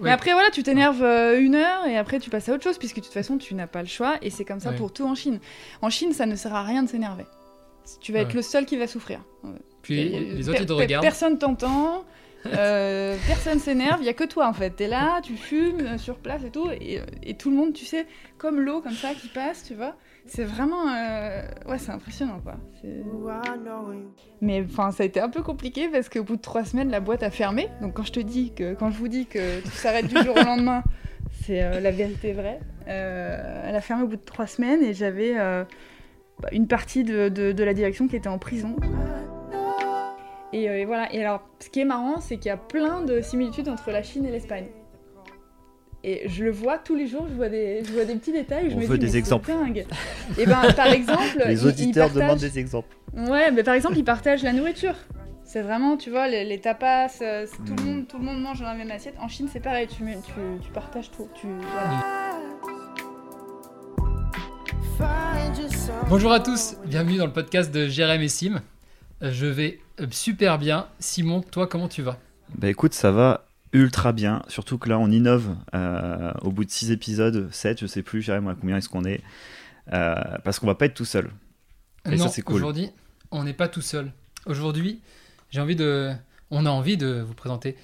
Mais après, voilà, tu t'énerves euh, une heure et après tu passes à autre chose puisque de toute façon tu n'as pas le choix et c'est comme ça pour tout en Chine. En Chine, ça ne sert à rien de s'énerver. Tu vas être le seul qui va souffrir. Puis Et- les autres, ils te regardent. Personne t'entend. Euh, personne s'énerve, il y a que toi en fait. T'es là, tu fumes euh, sur place et tout, et, euh, et tout le monde, tu sais, comme l'eau comme ça qui passe, tu vois. C'est vraiment, ouais, c'est impressionnant quoi. Mais enfin, ça a été un peu compliqué parce qu'au bout de trois semaines, la boîte a fermé. Donc quand je te dis que, quand je vous dis que tout s'arrête du jour au lendemain, c'est la vérité vraie. Elle a fermé au bout de trois semaines et j'avais bah, une partie de la direction qui était en prison. Et, euh, et voilà. Et alors, ce qui est marrant, c'est qu'il y a plein de similitudes entre la Chine et l'Espagne. Et je le vois tous les jours, je vois des, je vois des petits détails. Je On me veut dis, des exemples. dingue. Et ben, par exemple, ils- Les ils auditeurs demandent partagent- des exemples. Ouais, mais par exemple, ils partagent la nourriture. C'est vraiment, tu vois, les, les tapas, euh, tout, le Mm. monde, tout le monde mange dans la même assiette. En Chine, c'est pareil, tu, mets- tu, tu partages tout. Tu, voilà. Bonjour à tous, bienvenue dans le podcast de Jérém et Sim. Je vais euh, super bien. Simon, toi, comment tu vas? Bah écoute, ça va ultra bien. Surtout que là, on innove euh, au bout de 6 épisodes, 7, je sais plus, Jérémy, à combien est-ce qu'on est. Euh, parce qu'on va pas être tout seul. Et ça, non, c'est cool. aujourd'hui, on n'est pas tout seul. Aujourd'hui, j'ai envie de, on a envie de vous présenter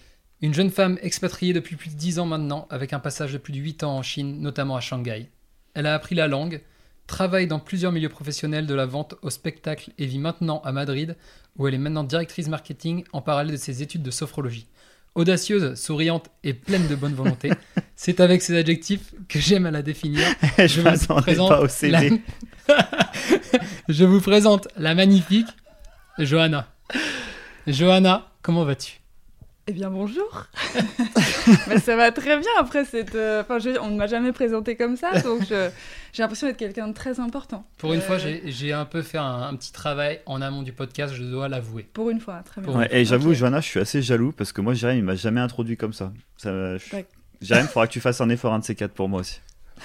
une jeune femme expatriée depuis plus de 10 ans maintenant, avec un passage de plus de 8 ans en Chine, notamment à Shanghai. Elle a appris la langue, travaille dans plusieurs milieux professionnels de la vente au spectacle et vit maintenant à Madrid, où elle est maintenant directrice marketing en parallèle de ses études de sophrologie. Audacieuse, souriante et pleine de bonne volonté, c'est avec ces adjectifs que j'aime à la définir je vous présente pas au CV. la- Je vous présente la magnifique Johanna. Johanna, comment vas-tu? Eh bien, bonjour. Bah, ça va très bien après cette. euh, Enfin, je on ne m'a jamais présenté comme ça, donc je- j'ai l'impression d'être quelqu'un de très important. Pour une Euh, fois, j'ai j'ai un peu fait un, un petit travail en amont du podcast, je dois l'avouer. Pour une fois, très bien. Ouais, et j'avoue, Ok. Johanna, je suis assez jaloux parce que moi, Jérémy, il m'a jamais introduit comme ça. ça je... Jérémy, faudra que tu fasses un effort, un de ces quatre pour moi aussi.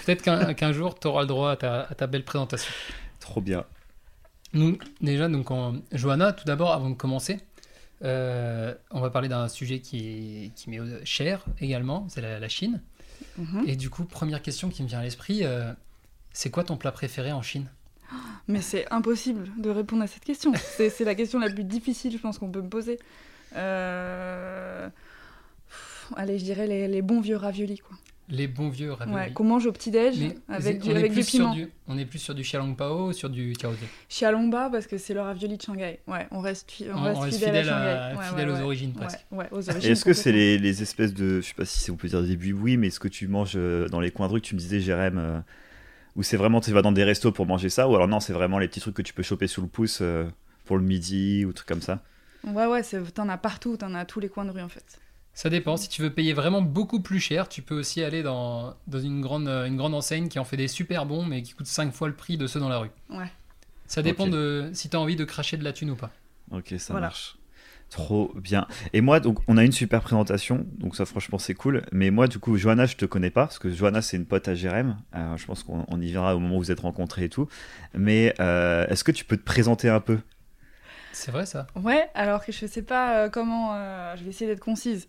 Peut-être qu'un qu'un jour, tu auras le droit à ta, à ta belle présentation. Trop bien. Nous, déjà, donc, en- Johanna, tout d'abord, avant de commencer, euh, on va parler d'un sujet qui, qui m'est cher également, c'est la, la Chine. Mhm. Et du coup, première question qui me vient à l'esprit, euh, c'est quoi ton plat préféré en Chine? Mais c'est impossible de répondre à cette question. C'est c'est la question la plus difficile, je pense, qu'on peut me poser. Euh, pff, Allez, je dirais les, les bons vieux raviolis, quoi. Les bons vieux raviolis. Ouais, qu'on mange au petit-déj avec, on du, est sur piment. du, on est plus sur du xiaolong pao ou sur du tiaozi Xiaolongba, parce que c'est le ravioli de Shanghai. Ouais, on reste, fi- on On- reste on reste fidèle, fidèle à à- Shanghai. Ouais, fidèle ouais, aux ouais. origines, presque. ouais, aux Et origines. est-ce que c'est les, les espèces de, je sais pas si on peut dire des oui, mais est-ce que tu manges euh, dans les coins de rue que tu me disais, Jérémy, euh, ou c'est vraiment tu vas dans des restos pour manger ça, ou alors non, c'est vraiment les petits trucs que tu peux choper sous le pouce euh, pour le midi ou trucs comme ça? Ouais, ouais, t'en as partout, t'en as à tous les coins de rue, en fait. Ça dépend. Si tu veux payer vraiment beaucoup plus cher, tu peux aussi aller dans, dans une, grande, euh, une grande enseigne qui en fait des super bons, mais qui coûte 5 fois le prix de ceux dans la rue. Ouais. Ça dépend de si tu as envie de cracher de la thune ou pas. Ok, ça Voilà. marche. Trop bien. Et moi, donc, on a une super présentation, donc ça, franchement, c'est cool. Mais moi, du coup, Johanna, je te connais pas, parce que Johanna, c'est une pote à Jérém. Euh, je pense qu'on on y verra au moment où vous êtes rencontrés et tout. Mais euh, est-ce que tu peux te présenter un peu? C'est vrai ça Ouais, alors que je sais pas euh, comment. euh, je vais essayer d'être concise.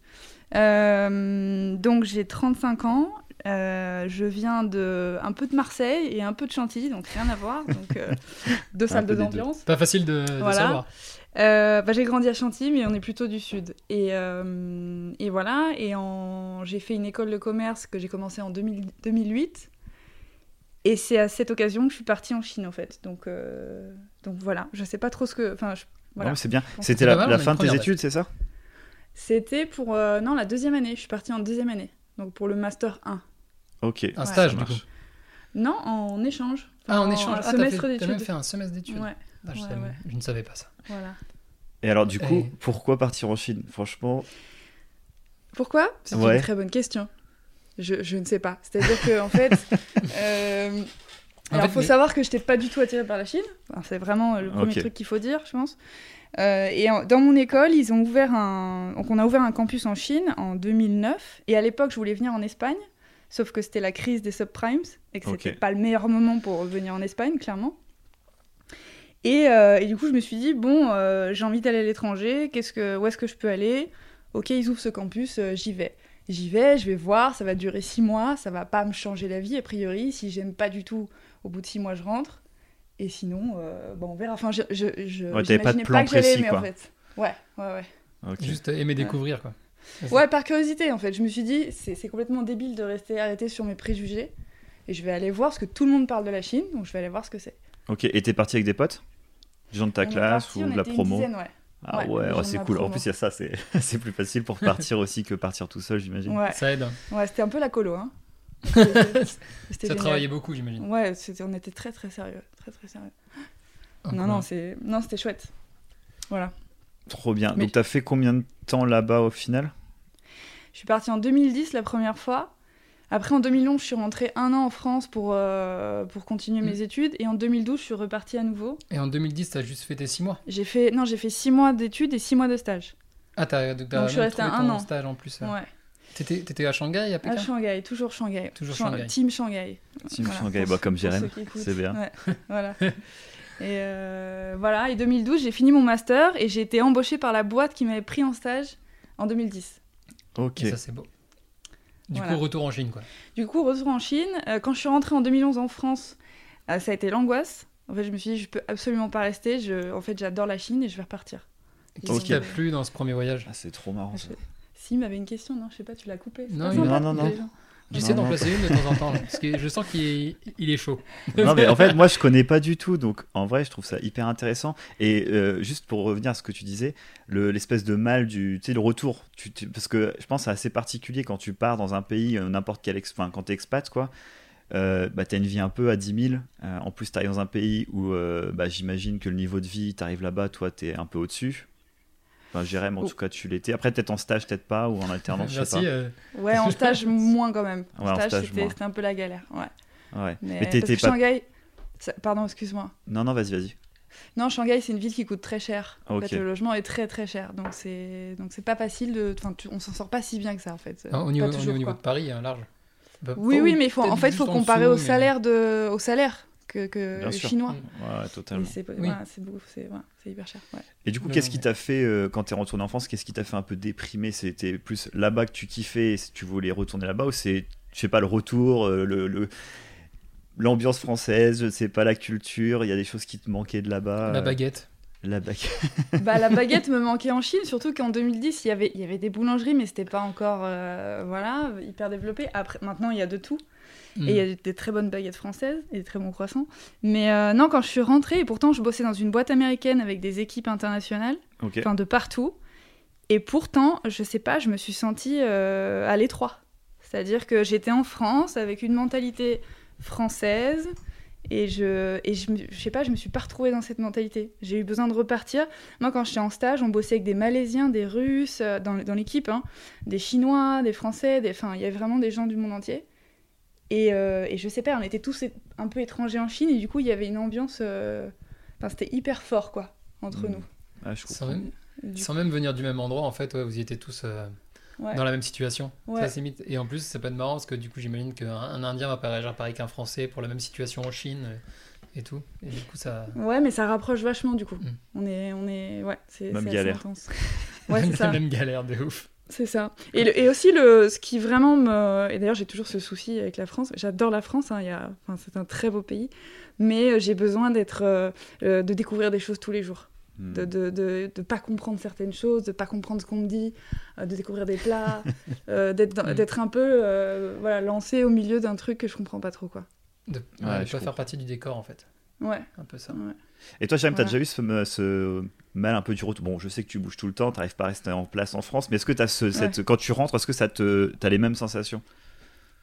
Euh, donc j'ai 35 ans. euh, je viens de un peu de Marseille et un peu de Chantilly, donc rien à voir. Donc euh, deux salles, ambiances. Pas facile de, de Voilà. savoir. Euh, bah, j'ai grandi à Chantilly, mais on est plutôt du sud. Et, euh, et voilà. Et en... j'ai fait une école de commerce que j'ai commencé en 2000 2008. Et c'est à cette occasion que je suis partie en Chine, en fait. Donc, euh, donc voilà. Je sais pas trop ce que. Enfin, je- voilà. C'est bien. C'était la, mal, fin de tes études, c'est ça? C'était pour. euh, non, la deuxième année. Je suis partie en deuxième année. Donc pour le Master 1. Ok. Un Ouais. stage du coup. Non, en échange. Ah, en En- échange. un Ah, semestre fait- t'as même d'études. fait un semestre d'études. Ouais, Ah, je, Ouais, savais- ouais. je ne savais pas ça. voilà. Et alors, du coup, Et- pourquoi partir en Chine? Franchement, Pourquoi? C'est Ouais. une très bonne question. Je, je ne sais pas. C'est-à-dire que en fait, euh, En alors fait, faut mais- savoir que je n'étais pas du tout attirée par la Chine. Enfin, c'est vraiment le premier truc qu'il faut dire, je pense. Euh, et en- dans mon école, ils ont ouvert un, donc on a ouvert un campus en Chine en 2009. Et à l'époque, je voulais venir en Espagne, sauf que c'était la crise des subprimes et que c'était pas le meilleur moment pour venir en Espagne, clairement. Et, euh, et du coup, je me suis dit bon, euh, j'ai envie d'aller à l'étranger. Qu'est-ce que, où est-ce que je peux aller? Ok, ils ouvrent ce campus, euh, j'y vais. J'y vais, je vais voir, ça va durer six mois, ça va pas me changer la vie a priori. Si j'aime pas du tout, au bout de six mois, je rentre. Et sinon, euh, bon, on verra. Enfin, je, je, je Ouais, pas de plan que précis, aimer, quoi. en fait. Ouais, ouais, ouais. Juste aimer découvrir, quoi. Ouais, par curiosité, en fait. Je me suis dit, c'est complètement débile de rester arrêté sur mes préjugés. Et je vais aller voir, parce que tout le monde parle de la Chine, donc je vais aller voir ce que c'est. Ok, et t'es parti avec des potes? Des gens de ta On classe parti, ou on de la était une promo? dizaine, ouais. Ah Ouais, ouais, les ouais, gens c'est cool. En plus, il y a ça, c'est c'est plus facile pour partir aussi que partir tout seul, j'imagine. Ouais, Ça aide. ouais c'était un peu la colo, hein. C'était c'était Ça génial. travaillait beaucoup, j'imagine. Ouais, c'était- on était très très sérieux, très très sérieux. Donc, non, non, c'est, non, c'était chouette. Voilà. Trop bien. Mais- Donc, t'as fait combien de temps là-bas au final? Je suis partie en 2010 la première fois. Après, en 2011, je suis rentrée un an en France pour, euh, pour continuer Mm. mes études. Et en 2012, je suis repartie à nouveau. Et en 2010, t'as juste fait tes 6 mois? J'ai fait, non, j'ai fait six mois d'études et six mois de stage. Ah, t'as donc t'as Donc, je suis restée un an. stage en plus. euh. Ouais. T'étais t'étais à Shanghai, à À Pékin Shanghai, toujours Shanghai. Toujours Shang- Shanghai. Team Shanghai. Team Voilà, Shanghai, bah, comme Jérém, c'est bien. Ouais, voilà. Et euh, voilà, et 2012, j'ai fini mon master et j'ai été embauchée par la boîte qui m'avait pris en stage en 2010. Ok. Et ça, c'est beau. Du Voilà. coup, retour en Chine, quoi. Du coup, retour en Chine. Euh, quand je suis rentrée en 2011 en France, euh, ça a été l'angoisse. En fait, je me suis dit, je peux absolument pas rester. Je... En fait, j'adore la Chine et je vais repartir. Qu'est-ce qui t'a plu dans ce premier voyage? Ah, c'est trop marrant ça. Je- Si, il m'avait une question, non Je sais pas, tu l'as coupé. Non, pas il- sympa, non, non, J'essaie d'en placer une de temps en temps, parce que je sens qu'il est, il est chaud. non mais en fait moi je connais pas du tout donc en vrai je trouve ça hyper intéressant. Et euh, juste pour revenir à ce que tu disais le- l'espèce de mal du tu sais le retour tu, tu- parce que je pense que c'est assez particulier quand tu pars dans un pays euh, n'importe quel enfin quand t'es expat quoi. Euh, bah, t'as une vie un peu à 10 000 Euh, en plus t'arrives dans un pays où bah, j'imagine que le niveau de vie t'arrives là-bas toi t'es un peu au-dessus enfin Jérém en Oh. tout cas tu l'étais après peut-être en stage peut-être pas ou en alternance je sais pas euh, Ouais, en stage, moins quand même. Ouais, en stage, stage, c'était un peu la galère. Ouais. ouais Mais, mais parce t'étais que pas Shanghai. Pardon, excuse-moi. non non vas-y vas-y Non, Shanghai, c'est une ville qui coûte très cher. En fait, le logement est très très cher. Donc, c'est donc c'est pas facile de. Enfin, tu- on s'en sort pas si bien que ça, en fait. au Pas niveau, au toujours, niveau quoi. de Paris, hein, large. Bah, Oui, oui, mais il faut, en fait, il faut comparer dessous, au mais- salaire, de, au salaire que, que Bien les sûr. chinois. ouais Et totalement c'est Oui. voilà, c'est beaucoup, c'est voilà, c'est hyper cher. ouais. Et du coup, qu'est-ce qui t'a fait, euh, quand t'es retourné en France, qu'est-ce qui t'a fait un peu déprimer? C'était plus là-bas que tu kiffais et si tu voulais retourner là-bas ou c'est, je sais pas, le retour, euh, le, le- l'ambiance française, je sais pas, la culture, il y a des choses qui te manquaient de là-bas La euh, baguette. La baguette. bah, la baguette me manquait en Chine, surtout qu'en 2010, il y avait, il y avait des boulangeries, mais c'était pas encore euh, voilà, hyper développé. Après, maintenant, il y a de tout. Et il y a des très bonnes baguettes françaises et des très bons croissants. Mais euh, non, quand je suis rentrée, et pourtant je bossais dans une boîte américaine avec des équipes internationales, enfin de partout. Et pourtant, je sais pas, je me suis sentie euh, à l'étroit. C'est-à-dire que j'étais en France avec une mentalité française et je, et je, je sais pas, je me suis pas retrouvée dans cette mentalité. J'ai eu besoin de repartir. Moi, quand j'étais en stage, on bossait avec des Malaisiens, des Russes euh, dans, dans l'équipe, hein, des Chinois, des Français, des, enfin, il y avait vraiment des gens du monde entier. Et, euh, et je sais pas, on était tous un peu étrangers en Chine et du coup, il y avait une ambiance. euh, Enfin, c'était hyper fort, quoi, entre Mm. nous. Ah, je Sans même, Du sans même venir du même endroit, en fait, ouais, vous y étiez tous euh, Ouais. dans la même situation. Ouais. Ça, c'est mythe. Et en plus, ça peut être marrant parce que du coup, j'imagine qu'un un Indien va pas réagir pareil qu'un Français pour la même situation en Chine et tout. Et du coup, ça. Ouais, mais ça rapproche vachement du coup. Mm. On est, on est, ouais, c'est Même galère. intense. Ouais, c'est la ça. même galère de ouf. C'est ça. Et, le- et aussi, le, ce qui vraiment me. Et d'ailleurs, j'ai toujours ce souci avec la France. J'adore la France, hein, il y a... enfin, c'est un très beau pays. Mais euh, j'ai besoin d'être. euh, euh, de découvrir des choses tous les jours. Hmm. De de, de, de pas comprendre certaines choses, de pas comprendre ce qu'on me dit, euh, de découvrir des plats, euh, d'être dans- Mm. d'être un peu euh, voilà, lancé au milieu d'un truc que je comprends pas trop, quoi. De, Ouais, ouais, de je pas faire partie du décor, en fait. Ouais. Un peu ça. ouais. Et toi, Jérém, t'as Voilà. déjà eu ce, ce mal un peu du retour Bon, je sais que tu bouges tout le temps, t'arrives pas à rester en place en France, mais est-ce que t'as ce, cette, quand tu rentres, est-ce que ça te, t'as les mêmes sensations?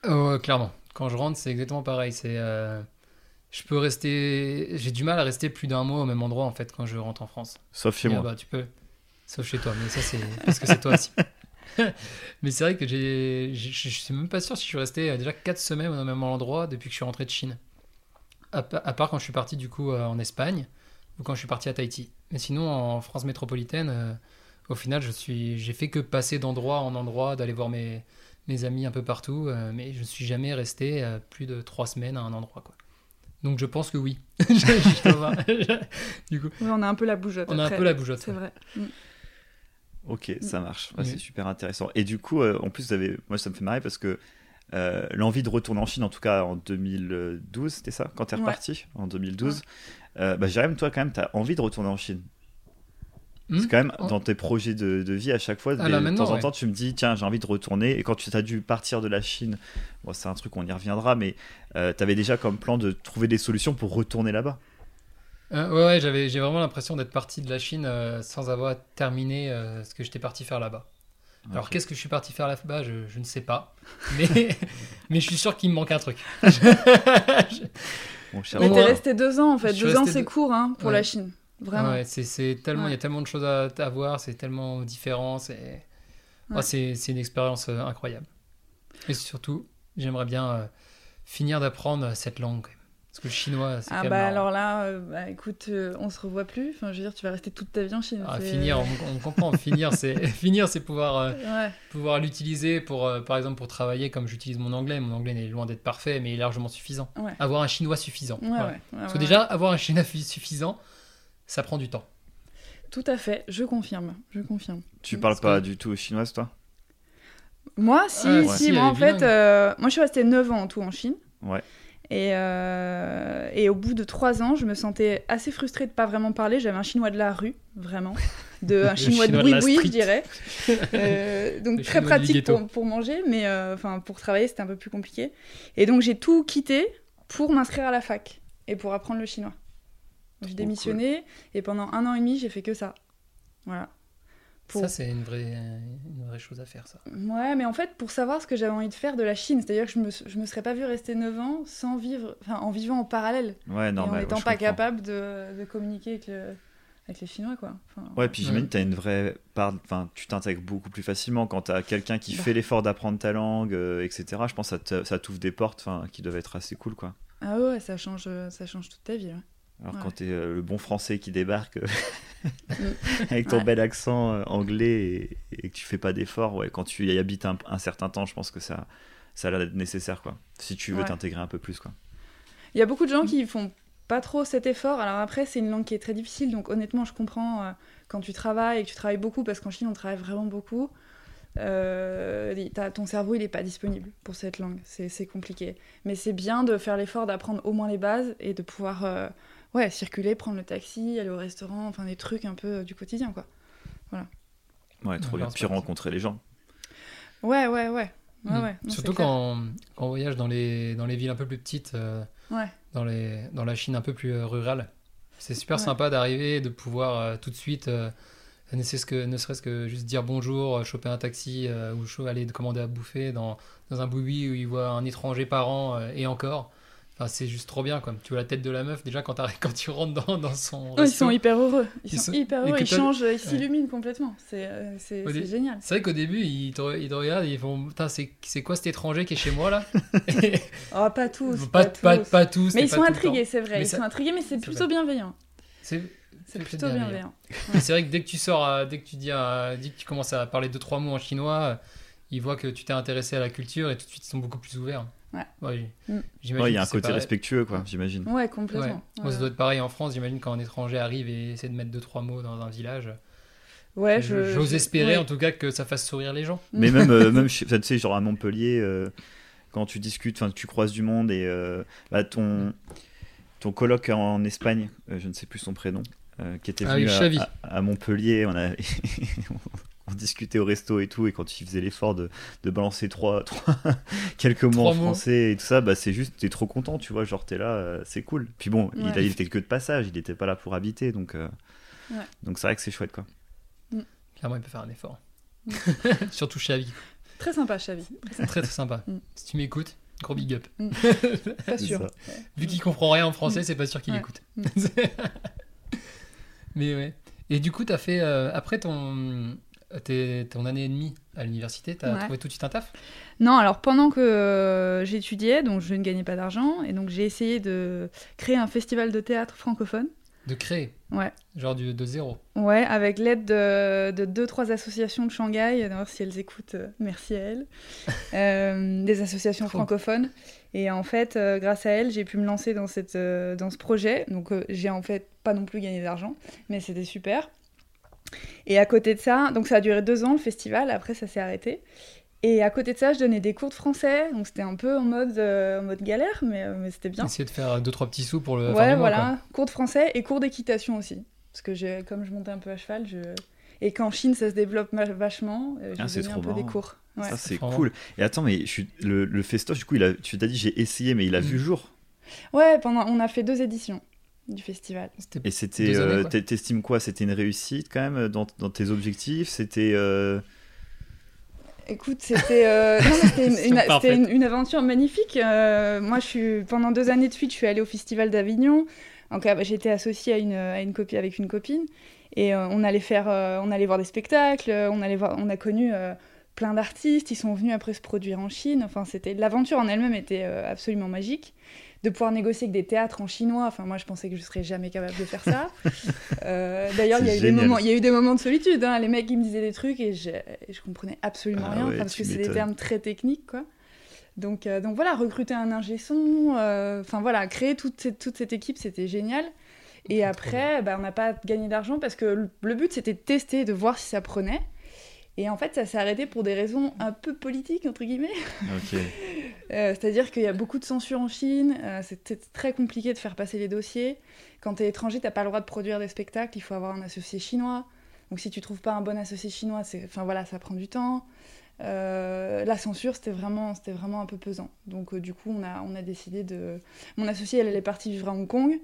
Oh, clairement. Quand je rentre, c'est exactement pareil. C'est, euh, je peux rester. J'ai du mal à rester plus d'un mois au même endroit en fait quand je rentre en France. Sauf chez Et, moi. bah, tu peux. Sauf chez toi, mais ça c'est parce que c'est toi aussi. mais c'est vrai que j'ai, je suis même pas sûr si je suis resté euh, déjà 4 semaines au même endroit depuis que je suis rentré de Chine. À, à part quand je suis parti du coup euh, en Espagne ou quand je suis parti à Tahiti. Mais sinon en France métropolitaine, euh, au final je suis, j'ai fait que passer d'endroit en endroit, d'aller voir mes, mes amis un peu partout, euh, mais je suis jamais resté euh, plus de 3 semaines à un endroit quoi. Donc je pense que oui. Du coup. On a un peu la bougeotte. On a un peu la bougeotte. C'est ouais. vrai. Mm. Ok, ça marche. Ouais, Oui. C'est super intéressant. Et du coup, euh, en plus, vous avez... moi, ça me fait marrer parce que euh, l'envie de retourner en Chine, en tout cas en 2012, c'était ça Quand t'es Ouais. reparti En 2012 euh, bah, Jérém, toi, quand même, t'as envie de retourner en Chine. Hmm C'est quand même Oh. dans tes projets de, de vie, à chaque fois, Ah, là, de temps en ouais. temps, tu me dis, tiens, j'ai envie de retourner. Et quand tu as dû partir de la Chine, bon, c'est un truc, on y reviendra, mais euh, t'avais déjà comme plan de trouver des solutions pour retourner là-bas? Euh, ouais, ouais, j'avais, j'ai vraiment l'impression d'être parti de la Chine euh, sans avoir terminé euh, ce que j'étais parti faire là-bas. Alors qu'est-ce que je suis parti faire là-bas je, je ne sais pas. Mais, mais je suis sûr qu'il me manque un truc. Mon cher Mais t'es resté deux ans en fait. je Deux ans c'est deux- court hein, pour Ouais. la Chine. Vraiment. Ouais, c'est, c'est tellement, il y a tellement de choses à, à voir, c'est tellement différent. C'est, Ouais. Ouais, c'est, c'est une expérience euh, incroyable. Et surtout, j'aimerais bien euh, finir d'apprendre cette langue. Parce que le chinois, c'est Ah quand même bah marrant. alors là, euh, bah, écoute, euh, on se revoit plus. Enfin, je veux dire, tu vas rester toute ta vie en Chine. Ah, finir, on, on comprend. finir, c'est finir, c'est pouvoir euh, Ouais. pouvoir l'utiliser pour, euh, par exemple, pour travailler comme j'utilise mon anglais. Mon anglais n'est loin d'être parfait, mais il est largement suffisant. Ouais. Avoir un chinois suffisant. Ouais, Voilà. ouais, ouais, Parce que ouais. déjà, avoir un chinois suffisant, ça prend du temps. Tout à fait, je confirme, je confirme. Tu parles pas que- du tout chinoise, toi? Moi, si, Ouais, si, si, moi en fait, euh, moi je suis restée 9 ans en tout en Chine. Ouais. Et, euh, et au bout de 3 ans, je me sentais assez frustrée de pas vraiment parler. J'avais un chinois de la rue, vraiment. De, un chinois, chinois de boui-boui, je dirais. Euh, donc Le très pratique pour, pour manger, mais euh, pour travailler, c'était un peu plus compliqué. Et donc j'ai tout quitté pour m'inscrire à la fac et pour apprendre le chinois. J'ai Trop démissionné et pendant un an et demi, j'ai fait que ça. Voilà. Pour- Ça, c'est une vraie, une vraie chose à faire, ça. Ouais, mais en fait, pour savoir ce que j'avais envie de faire de la Chine, c'est-à-dire que je me, je me serais pas vue rester 9 ans sans vivre, enfin, en vivant en parallèle Ouais, et en n'étant ouais, pas comprends. capable de, de communiquer avec, le- avec les Chinois, quoi. Enfin, Ouais, puis j'imagine Ouais. que tu as une vraie part. Enfin, tu t'intègres beaucoup plus facilement quand tu as quelqu'un qui Bah. fait l'effort d'apprendre ta langue, euh, etc. Je pense que ça t'ouvre des portes enfin, qui doivent être assez cool, quoi. Ah ouais, ça change, ça change toute ta vie. ouais. Alors Ouais. quand tu es le bon français qui débarque euh. avec ton Ouais. bel accent euh, anglais et, et que tu fais pas d'efforts, ouais, quand tu y habites un, un certain temps, je pense que ça, ça a l'air d'être nécessaire, quoi. Si tu veux Ouais. t'intégrer un peu plus, quoi. Il y a beaucoup de gens qui font pas trop cet effort. Alors après, c'est une langue qui est très difficile, donc honnêtement, je comprends euh, quand tu travailles et que tu travailles beaucoup, parce qu'en Chine, on travaille vraiment beaucoup. euh, ton cerveau, il est pas disponible pour cette langue. C'est c'est compliqué. Mais c'est bien de faire l'effort d'apprendre au moins les bases et de pouvoir euh, ouais, circuler, prendre le taxi, aller au restaurant, enfin des trucs un peu euh, du quotidien, quoi. Ouais, trop bien. Puis rencontrer les gens. Ouais, ouais, ouais. ouais, Mm. ouais. Non, Surtout quand, quand on voyage dans les, dans les villes un peu plus petites, euh, Ouais. dans, les, dans la Chine un peu plus euh, rurale. C'est super Ouais. sympa d'arriver de pouvoir euh, tout de suite, euh, ne serait-ce que, ne serait-ce que juste dire bonjour, choper un taxi euh, ou aller commander à bouffer dans, dans un boui où il voit un étranger par an euh, et encore. Enfin, c'est juste trop bien, quoi. Tu vois la tête de la meuf déjà quand, tu rentres dans, dans son. Oh, ils resto. sont hyper heureux. Ils, Ils sont, hyper heureux. Ils changent, ils s'illuminent complètement. C'est euh, dé- génial. C'est vrai qu'au début, ils te, ils te regardent et ils font Putain, c'est quoi cet étranger qui est chez moi là? Oh, pas tous. pas, tous. pas tous. Mais ils sont intrigués, c'est vrai. Mais ils ça- sont intrigués, mais c'est plutôt bienveillant. C'est plutôt bienveillant. c'est vrai que dès que tu sors, euh, dès que tu dis, euh, dès que tu commences à parler deux trois mots en chinois, ils voient que tu t'es intéressé à la culture et tout de suite ils sont beaucoup plus ouverts. Ouais. Mm. Ouais, il y a un côté pareil. respectueux, quoi, j'imagine. Ouais, Ouais. complètement. Moi, ça doit être pareil en France. J'imagine quand un étranger arrive et essaie de mettre deux trois mots dans un village. Ouais, J'ose je- espérer ouais. en tout cas que ça fasse sourire les gens. Mais même, euh, même tu sais, genre à Montpellier, euh, quand tu discutes, enfin, tu croises du monde et euh, bah, ton, ton coloc en Espagne, euh, je ne sais plus son prénom, euh, qui était Ah venu oui, à, à- à Montpellier, on, a, on discutait au resto et tout, et quand il faisait l'effort de, de balancer trois, trois- quelques mots Trois en mots. français et tout ça, bah, c'est juste, t'es trop content, tu vois, genre t'es là, euh, c'est cool. Puis bon, il, Ouais. il était que de passage, il n'était pas là pour habiter, donc euh, Ouais. donc c'est vrai que c'est chouette, quoi. Clairement, il peut faire un effort. Mm. Surtout Xavi. Très sympa, Xavi. Très très sympa. Mm. Si tu m'écoutes, gros big up. Pas sûr. Vu qu'il comprend rien en français, c'est pas sûr qu'il Ouais. écoute. Mais ouais. Et du coup, t'as fait euh, après ton ton année et demie à l'université, t'as Ouais. trouvé tout de suite un taf? Non, alors pendant que euh, j'étudiais, donc je ne gagnais pas d'argent, et donc j'ai essayé de créer un festival de théâtre francophone. de créer, Ouais. genre du, de zéro? Ouais, avec l'aide de, de deux, trois associations de Shanghai. D'ailleurs, si elles écoutent, euh, merci à elles. Euh, des associations Trop. francophones. Et en fait, euh, grâce à elles, j'ai pu me lancer dans, cette, dans ce projet. Donc, j'ai en fait pas non plus gagné d'argent, mais c'était super. Et à côté de ça, donc ça a duré deux ans le festival, après ça s'est arrêté. Et à côté de ça, je donnais des cours de français, donc c'était un peu en mode, euh, en mode galère, mais, euh, mais c'était bien. Essayer de faire deux trois petits sous pour le. fin Ouais, mois, voilà, cours de français et cours d'équitation aussi. Parce que j'ai- comme je montais un peu à cheval, je... et qu'en Chine ça se développe vachement, euh, Ah, je c'est donnais un trop peu des cours. Ouais. Ça, c'est cool. Et attends, mais je suis... le, le festoche, du coup, il a... tu t'as dit j'ai essayé, mais il a Mm. vu le jour. ouais, pendant... on a fait deux éditions du festival. Et c'était. Euh, T'estimes quoi? C'était une réussite quand même dans, dans tes objectifs? C'était. euh, Écoute, c'était euh, une, aventure magnifique. Euh, moi, je suis pendant deux années de suite, je suis allée au Festival d'Avignon. J'étais associée à une, à une copine avec une copine et euh, on allait faire, euh, on allait voir des spectacles. On allait voir, on a connu euh, plein d'artistes. Ils sont venus après se produire en Chine. Enfin, c'était l'aventure en elle-même était euh, absolument magique. De pouvoir négocier avec des théâtres en chinois. Enfin, moi, je pensais que je serais jamais capable de faire ça. Euh, D'ailleurs, il y, a eu des moments- il y a eu des moments de solitude. hein. Les mecs, ils me disaient des trucs et je, je comprenais absolument Ah rien. ouais, parce que c'est des termes très techniques, quoi. Donc, euh, donc voilà, recruter un ingé son, euh, enfin voilà, créer toute cette, toute cette équipe, c'était génial. Et après, bah, on n'a pas gagné d'argent parce que le- le but c'était de tester, de voir si ça prenait. Et en fait, ça s'est arrêté pour des raisons un peu politiques, entre guillemets. Euh, C'est-à-dire qu'il y a beaucoup de censure en Chine, euh, c'est très compliqué de faire passer les dossiers. Quand tu es étranger, tu pas le droit de produire des spectacles, il faut avoir un associé chinois. Donc si tu trouves pas un bon associé chinois, enfin voilà, ça prend du temps. Euh, la censure, c'était vraiment, c'était vraiment un peu pesant. Donc euh, du coup, on a, on a décidé de... Mon associée, elle, elle est partie vivre à Hong Kong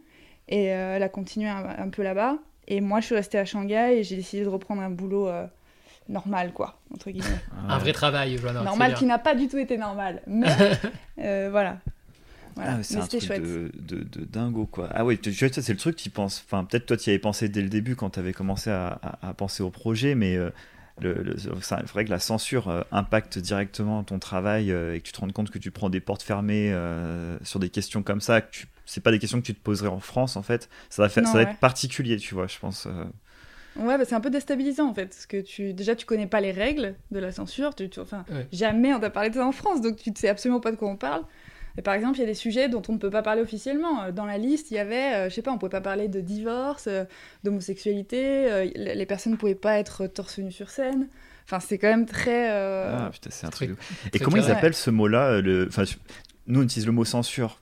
et elle a continué un, un peu là-bas. Et moi, je suis restée à Shanghai et j'ai décidé de reprendre un boulot normal, quoi, entre guillemets. Un vrai travail, Joanna. normal qui n'a pas du tout été normal. Mais euh, voilà. Voilà. Ah, mais c'est un c'était truc chouette. de, de, de dingo, quoi. Ah ouais, vois, ça, c'est le truc, tu penses. Enfin, peut-être toi, tu y avais pensé dès le début quand tu avais commencé à, à- à penser au projet, mais euh, le, le- c'est vrai que la censure euh, impacte directement ton travail euh, et que tu te rends compte que tu prends des portes fermées euh, sur des questions comme ça, que tu c'est pas des questions que tu te poserais en France en fait. Ça va, faire, Non, ça va ouais. être particulier, tu vois, je pense. Ouais, bah, c'est un peu déstabilisant en fait, parce que tu déjà tu connais pas les règles de la censure, tu, tu- enfin Ouais. jamais on t'a parlé de ça en France, donc tu ne sais absolument pas de quoi on parle. Et par exemple, il y a des sujets dont on ne peut pas parler officiellement. Euh, Dans la liste, il y avait, euh, je sais pas, on pouvait pas parler de divorce, euh, d'homosexualité, euh, les personnes ne pouvaient pas être torse nu sur scène. Enfin, c'est quand même très. euh, Ah putain, c'est un truc. Et très comment ils appellent ce mot-là le... enfin, Nous, on utilise le mot censure.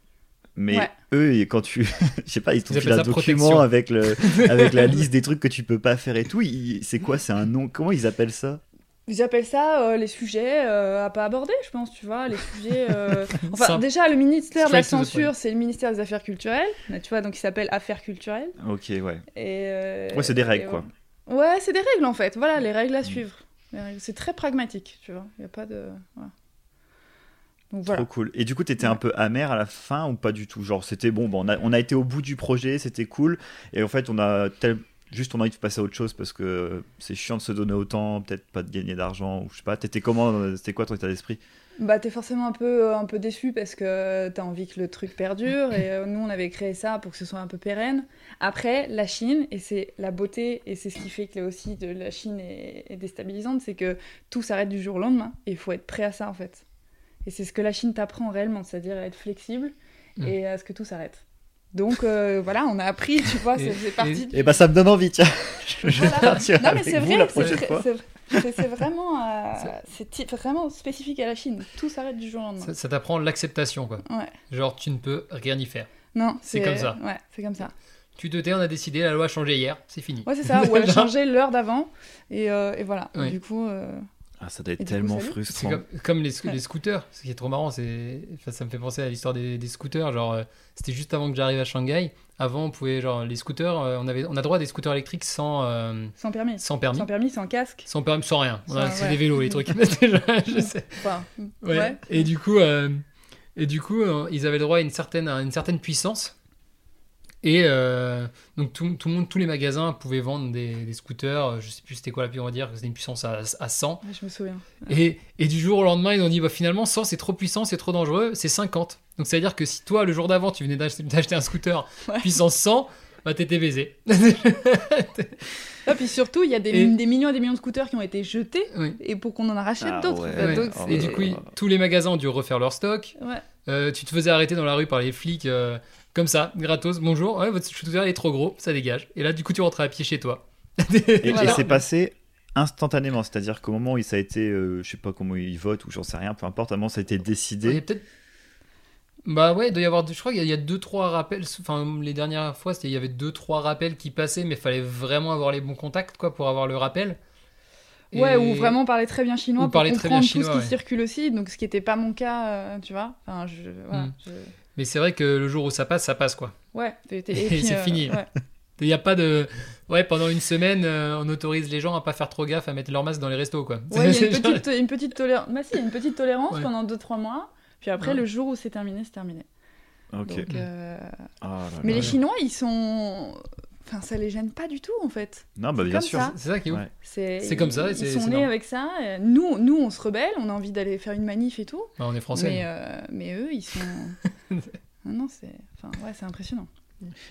Mais Ouais. eux, quand tu. je sais pas, ils Ils appellent un document protection. avec, le... avec la liste des trucs que tu peux pas faire et tout. ils- C'est quoi C'est un nom Comment ils appellent ça? J'appelle ça euh, les sujets euh, à pas aborder, je pense, tu vois, les sujets... euh, Enfin, déjà, le ministère de la censure, c'est le ministère des Affaires culturelles, là, tu vois, donc il s'appelle Affaires culturelles. Ok, ouais. Et, euh, Ouais, c'est des règles, et quoi. Ouais, c'est des règles, en fait. Voilà, les règles à Mm. suivre. Règles- C'est très pragmatique, tu vois. Il n'y a pas de... voilà. Donc voilà. Trop cool. Et du coup, t'étais Ouais. un peu amer à la fin ou pas du tout? Genre, c'était bon, bon on, a, on a été au bout du projet, c'était cool. Et en fait, on a tel... juste on a envie de passer à autre chose parce que c'est chiant de se donner autant, peut-être pas de gagner d'argent ou je sais pas. T'étais comment euh, C'était quoi ton état d'esprit? Bah, t'es forcément un peu, un peu déçu parce que t'as envie que le truc perdure. Et euh, nous, on avait créé ça pour que ce soit un peu pérenne. Après, la Chine, et c'est la beauté, et c'est ce qui fait que là aussi de la Chine est, est déstabilisante, c'est que tout s'arrête du jour au lendemain. Et il faut être prêt à ça, en fait. Et c'est ce que la Chine t'apprend réellement, c'est-à-dire à être flexible Mm. et à ce que tout s'arrête. Donc euh, voilà, on a appris, tu vois, c'est parti. et- du- Et bah, ça me donne envie, tiens. Je vais Voilà. partir Non, mais c'est vrai, la c'est prochaine fois. vraiment, euh, vraiment spécifique à la Chine. Tout s'arrête du jour au lendemain. Ça, ça t'apprend l'acceptation, quoi. Ouais. Genre, tu ne peux rien y faire. Non, C'est comme ça. Ouais, c'est comme ça. Tu te tais, on a décidé, la loi a changé hier, c'est fini. Ouais, c'est ça. Ou elle a changé l'heure d'avant. Et, euh, et voilà. Ouais. Du coup, euh, Ah, ça doit être coup, tellement. C'est frustrant. comme, comme les, sc- Ouais. les scooters. Ce qui est trop marrant, c'est, enfin, ça me fait penser à l'histoire des, des scooters. Genre, euh, c'était juste avant que j'arrive à Shanghai. Avant, on pouvait, genre, les scooters, euh, on avait, on a droit à des scooters électriques sans, euh, sans permis. sans permis, Sans permis, sans casque. sans permis, sans rien. Sans- c'est ouais. des vélos, les trucs. Déjà, je sais. Enfin, Ouais. ouais. Et du coup, euh, et du coup, euh, ils avaient le droit à une certaine, à une certaine puissance. Et euh, donc tout, tout le monde, tous les magasins pouvaient vendre des, des scooters. euh, Je sais plus c'était quoi la on va dire, c'était une puissance à, à 100. Ouais, Je me souviens. Et, et du jour au lendemain, ils ont dit bah, finalement 100 c'est trop puissant, c'est trop dangereux, c'est 50. Donc ça veut dire que si toi le jour d'avant tu venais d'acheter un scooter Ouais. puissance 100, bah t'étais baisé. Ah, puis surtout, il y a des, Et- des millions et des millions de scooters qui ont été jetés. Oui. Et pour qu'on en rachète Ah, d'autres. ouais. Ouais. C'est- Et du coup, tous les magasins ont dû refaire leur stock. Ouais. Euh, tu te faisais arrêter dans la rue par les flics euh, comme ça, gratos. Bonjour, ouais, votre scooter est trop gros, ça dégage. Et là, du coup, tu rentrais à pied chez toi. Et, et Voilà. c'est passé instantanément, c'est-à-dire qu'au moment où ça a été, euh, je sais pas comment ils votent ou j'en sais rien, peu importe, à un moment ça a été décidé. Bah ouais, il doit y avoir. Je crois qu'il y a- il y a deux trois rappels. Enfin, les dernières fois, c'était il y avait deux trois rappels qui passaient, mais il fallait vraiment avoir les bons contacts quoi pour avoir le rappel. Et- Ouais, ou vraiment parler très bien chinois Ou pour parler très bien comprendre tout chinois, ce qui ouais. circule aussi, donc ce qui n'était pas mon cas, euh, tu vois. Enfin, je, voilà, Mm. je- Mais c'est vrai que le jour où ça passe, ça passe quoi. Ouais, Et c'est euh, fini. ouais. Il n'y a pas de. Ouais, pendant une semaine, euh, on autorise les gens à pas faire trop gaffe à mettre leur masque dans les restos quoi. Ouais, il y a C'est une petite, une petite tolérance. Bah si, il y a une petite tolérance Ouais. pendant 2-3 mois. Puis après, Ouais. le jour où c'est terminé, c'est terminé. Ok. Donc, euh, Ah là Mais là. les Chinois, ils sont. Enfin, ça les gêne pas du tout, en fait. Non, bah bien sûr. C'est ça qui est ouf. Ouais. C'est C'est comme ça, Ils c'est- sont nés avec ça. Nous, nous, on se rebelle, on a envie d'aller faire une manif et tout. Bah, on est français. mais, euh, mais eux, ils sont. Non, non, c'est. Enfin, ouais, impressionnant.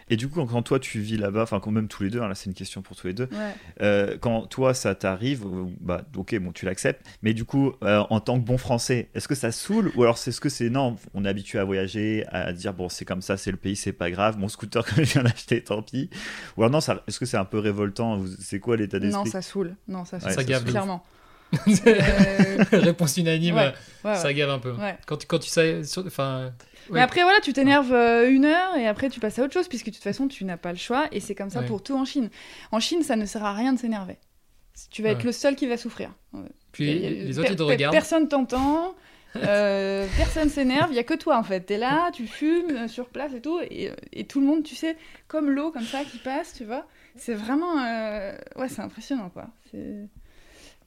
Et du coup, quand toi tu vis là-bas, enfin quand même tous les deux, hein, là c'est une question pour tous les deux, Ouais. euh, quand toi ça t'arrive, bah ok, bon tu l'acceptes, mais du coup euh, en tant que bon français, est-ce que ça saoule ou alors c'est ce que c'est non, on est habitué à voyager, à dire bon c'est comme ça, c'est le pays, c'est pas grave, mon scooter comme je viens d'acheter, tant pis. Ou alors non, ça- est-ce que c'est un peu révoltant C'est quoi l'état Non, d'esprit? ça saoule. Non, ça saoule. Ouais, Ça gave ouf. Clairement. Euh, Réponse unanime, Ouais, euh, ouais, ça gave un peu. Quand, quand tu sais. Enfin. Mais après, voilà, tu t'énerves euh, une heure et après tu passes à autre chose, puisque de toute façon, tu n'as pas le choix. Et c'est comme ça pour tout en Chine. En Chine, ça ne sert à rien de s'énerver. Tu vas être le seul qui va souffrir. Puis a- les autres, ils te regardent. Personne t'entend. euh, personne s'énerve, il y a que toi en fait. T'es là, tu fumes euh, sur place et tout, et, et tout le monde, tu sais, comme l'eau comme ça qui passe, tu vois. C'est vraiment, euh, ouais, c'est impressionnant quoi. C'est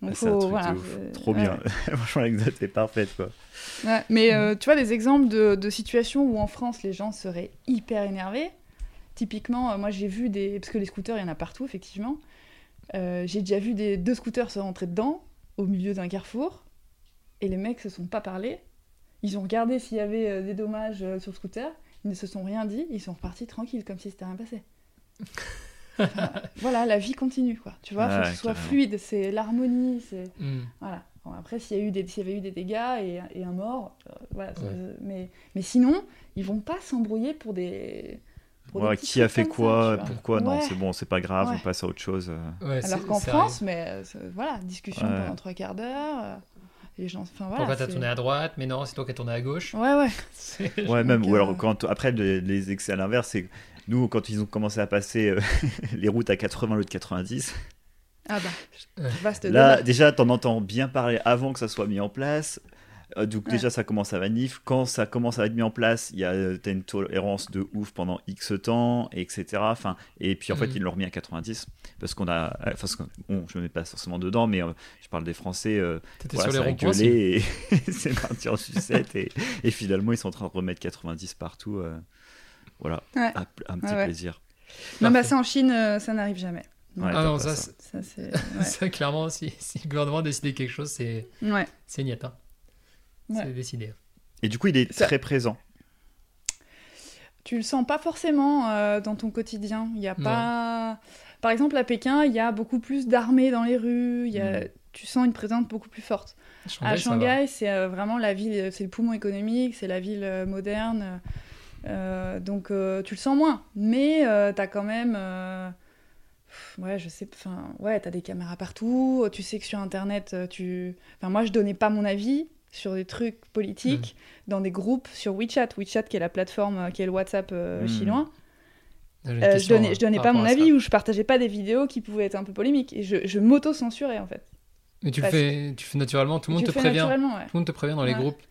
donc C'est faut- voilà, Trop ouais. bien. Franchement, l'anecdote est parfaite quoi. Ouais, mais euh, tu vois, des exemples de, de situations où en France les gens seraient hyper énervés. Typiquement, euh, moi j'ai vu des. Parce que les scooters, il y en a partout, effectivement. Euh, j'ai déjà vu des, deux scooters se rentrer dedans, au milieu d'un carrefour, et les mecs se sont pas parlé. Ils ont regardé s'il y avait des dommages sur le scooter, ils ne se sont rien dit, ils sont repartis tranquilles, comme si c'était rien passé. Voilà, la vie continue, quoi. Tu vois, faut que ce soit carrément. fluide, c'est l'harmonie, c'est. Hmm. Voilà. Bon, après, s'il y, a eu des- s'il y avait eu des dégâts et, et un mort, euh, voilà. mais, mais sinon, ils vont pas s'embrouiller pour des. pour Ouais, qui a fait ça, quoi, pourquoi? Non, c'est bon, c'est pas grave, Ouais. on passe à autre chose. euh. Ouais, Alors qu'en France, mais euh, voilà, discussion Ouais. pendant trois quarts d'heure. euh, les gens. Enfin voilà. Pourquoi t'as tourné à droite? Mais non, c'est toi qui as tourné à gauche. Ouais, ouais. Ouais, même. Ou alors, quand, après, les, les excès à l'inverse, c'est nous, quand ils ont commencé à passer euh, les routes à 80 au lieu de 90, Ah bah. Ouais. Vaste là, débat. déjà, t'en entends bien parler avant que ça soit mis en place. Euh, donc, Ouais. déjà, ça commence à manif. Quand ça commence à être mis en place, il y a euh, t'as une tolérance de ouf pendant X temps, etc. Enfin, et puis, en fait, Mhm. ils l'ont remis à 90. Parce qu'on a. euh, que, bon, je me mets pas forcément dedans, mais euh, je parle des Français. euh, T'étais voilà, sur les gueulé et c'est parti en sucette. Et, et finalement, ils sont en train de remettre 90 partout. Voilà, Ouais. un, un petit Ouais, ouais. plaisir. Non, bah ça en Chine, euh, ça n'arrive jamais. Ouais, Ah non, ça, ça. c'est- Ça. Ouais. ça, clairement, si, si le gouvernement a décidé quelque chose, c'est ouais. c'est niet. hein. Ouais. C'est décidé. Et du coup, il est Ça- très présent. Tu le sens pas forcément euh, dans ton quotidien. Il y a Non. pas. Par exemple, à Pékin, il y a beaucoup plus d'armées dans les rues. Il y a... Mm. Tu sens une présence beaucoup plus forte. Shanghai, à. Shanghai, c'est euh, vraiment la ville, c'est le poumon économique, c'est la ville euh, moderne. Euh, donc euh, tu le sens moins. Mais euh, t'as quand même. Ouais, je sais. Enfin, ouais, t'as des caméras partout. Tu sais que sur Internet, tu. Enfin, moi, je donnais pas mon avis sur des trucs politiques Mm. dans des groupes sur WeChat. WeChat, qui est la plateforme, qui est le WhatsApp euh, Mm. chinois. Euh, je donnais, je donnais pas mon avis ou je partageais pas des vidéos qui pouvaient être un peu polémiques. Et je, je m'auto-censurais en fait. Mais tu le fais, tu fais naturellement, tout le monde te prévient. Tout le monde te prévient dans les groupes.